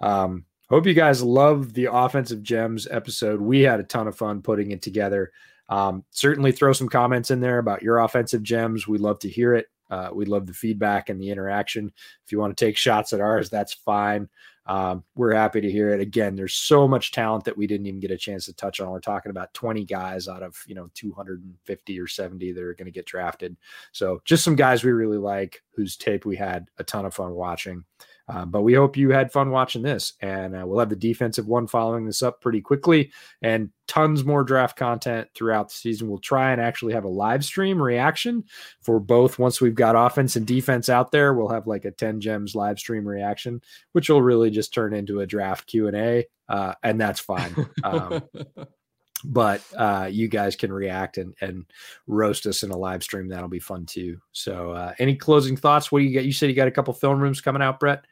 Speaker 2: um, Hope you guys love the offensive gems episode. We had a ton of fun putting it together. Um, certainly throw some comments in there about your offensive gems. We'd love to hear it. Uh, we love the feedback and the interaction. If you want to take shots at ours, that's fine. Um, we're happy to hear it. Again, there's so much talent that we didn't even get a chance to touch on. We're talking about 20 guys out of you know 250 or 70 that are going to get drafted. So just some guys we really like, whose tape we had a ton of fun watching. Uh, but we hope you had fun watching this, and uh, we'll have the defensive one following this up pretty quickly, and tons more draft content throughout the season. We'll try and actually have a live stream reaction for both. Once we've got offense and defense out there, we'll have like a ten gems live stream reaction, which will really just turn into a draft Q and A, uh, and that's fine. Um, but uh, you guys can react and, and roast us in a live stream. That'll be fun too. So, uh, any closing thoughts? What do you get? You said you got a couple film rooms coming out, Brett.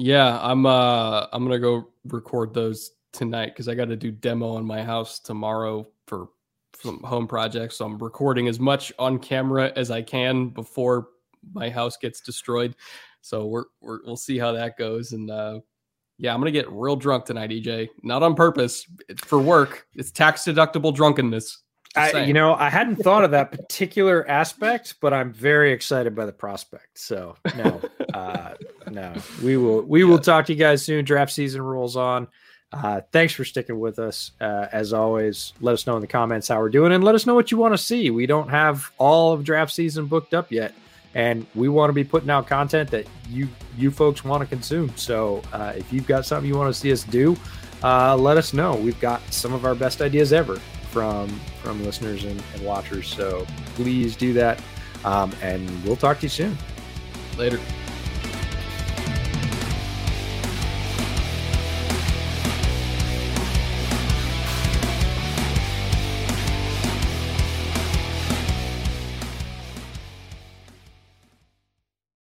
Speaker 1: Yeah, I'm uh I'm gonna go record those tonight because I got to do demo on my house tomorrow for some home projects. So I'm recording as much on camera as I can before my house gets destroyed. So we're, we're we'll see how that goes. And uh yeah, I'm gonna get real drunk tonight, EJ. Not on purpose. It's for work. It's tax deductible drunkenness.
Speaker 2: I, you know, I hadn't thought of that particular aspect, but I'm very excited by the prospect. So no, uh, no, we will we yeah. will talk to you guys soon. Draft season rolls on. Uh, thanks for sticking with us. Uh, as always, let us know in the comments how we're doing, and let us know what you want to see. We don't have all of draft season booked up yet, and we want to be putting out content that you you folks want to consume. So uh, if you've got something you want to see us do, uh, let us know. We've got some of our best ideas ever from from listeners and, and watchers. So please do that, um, and we'll talk to you soon.
Speaker 1: Later.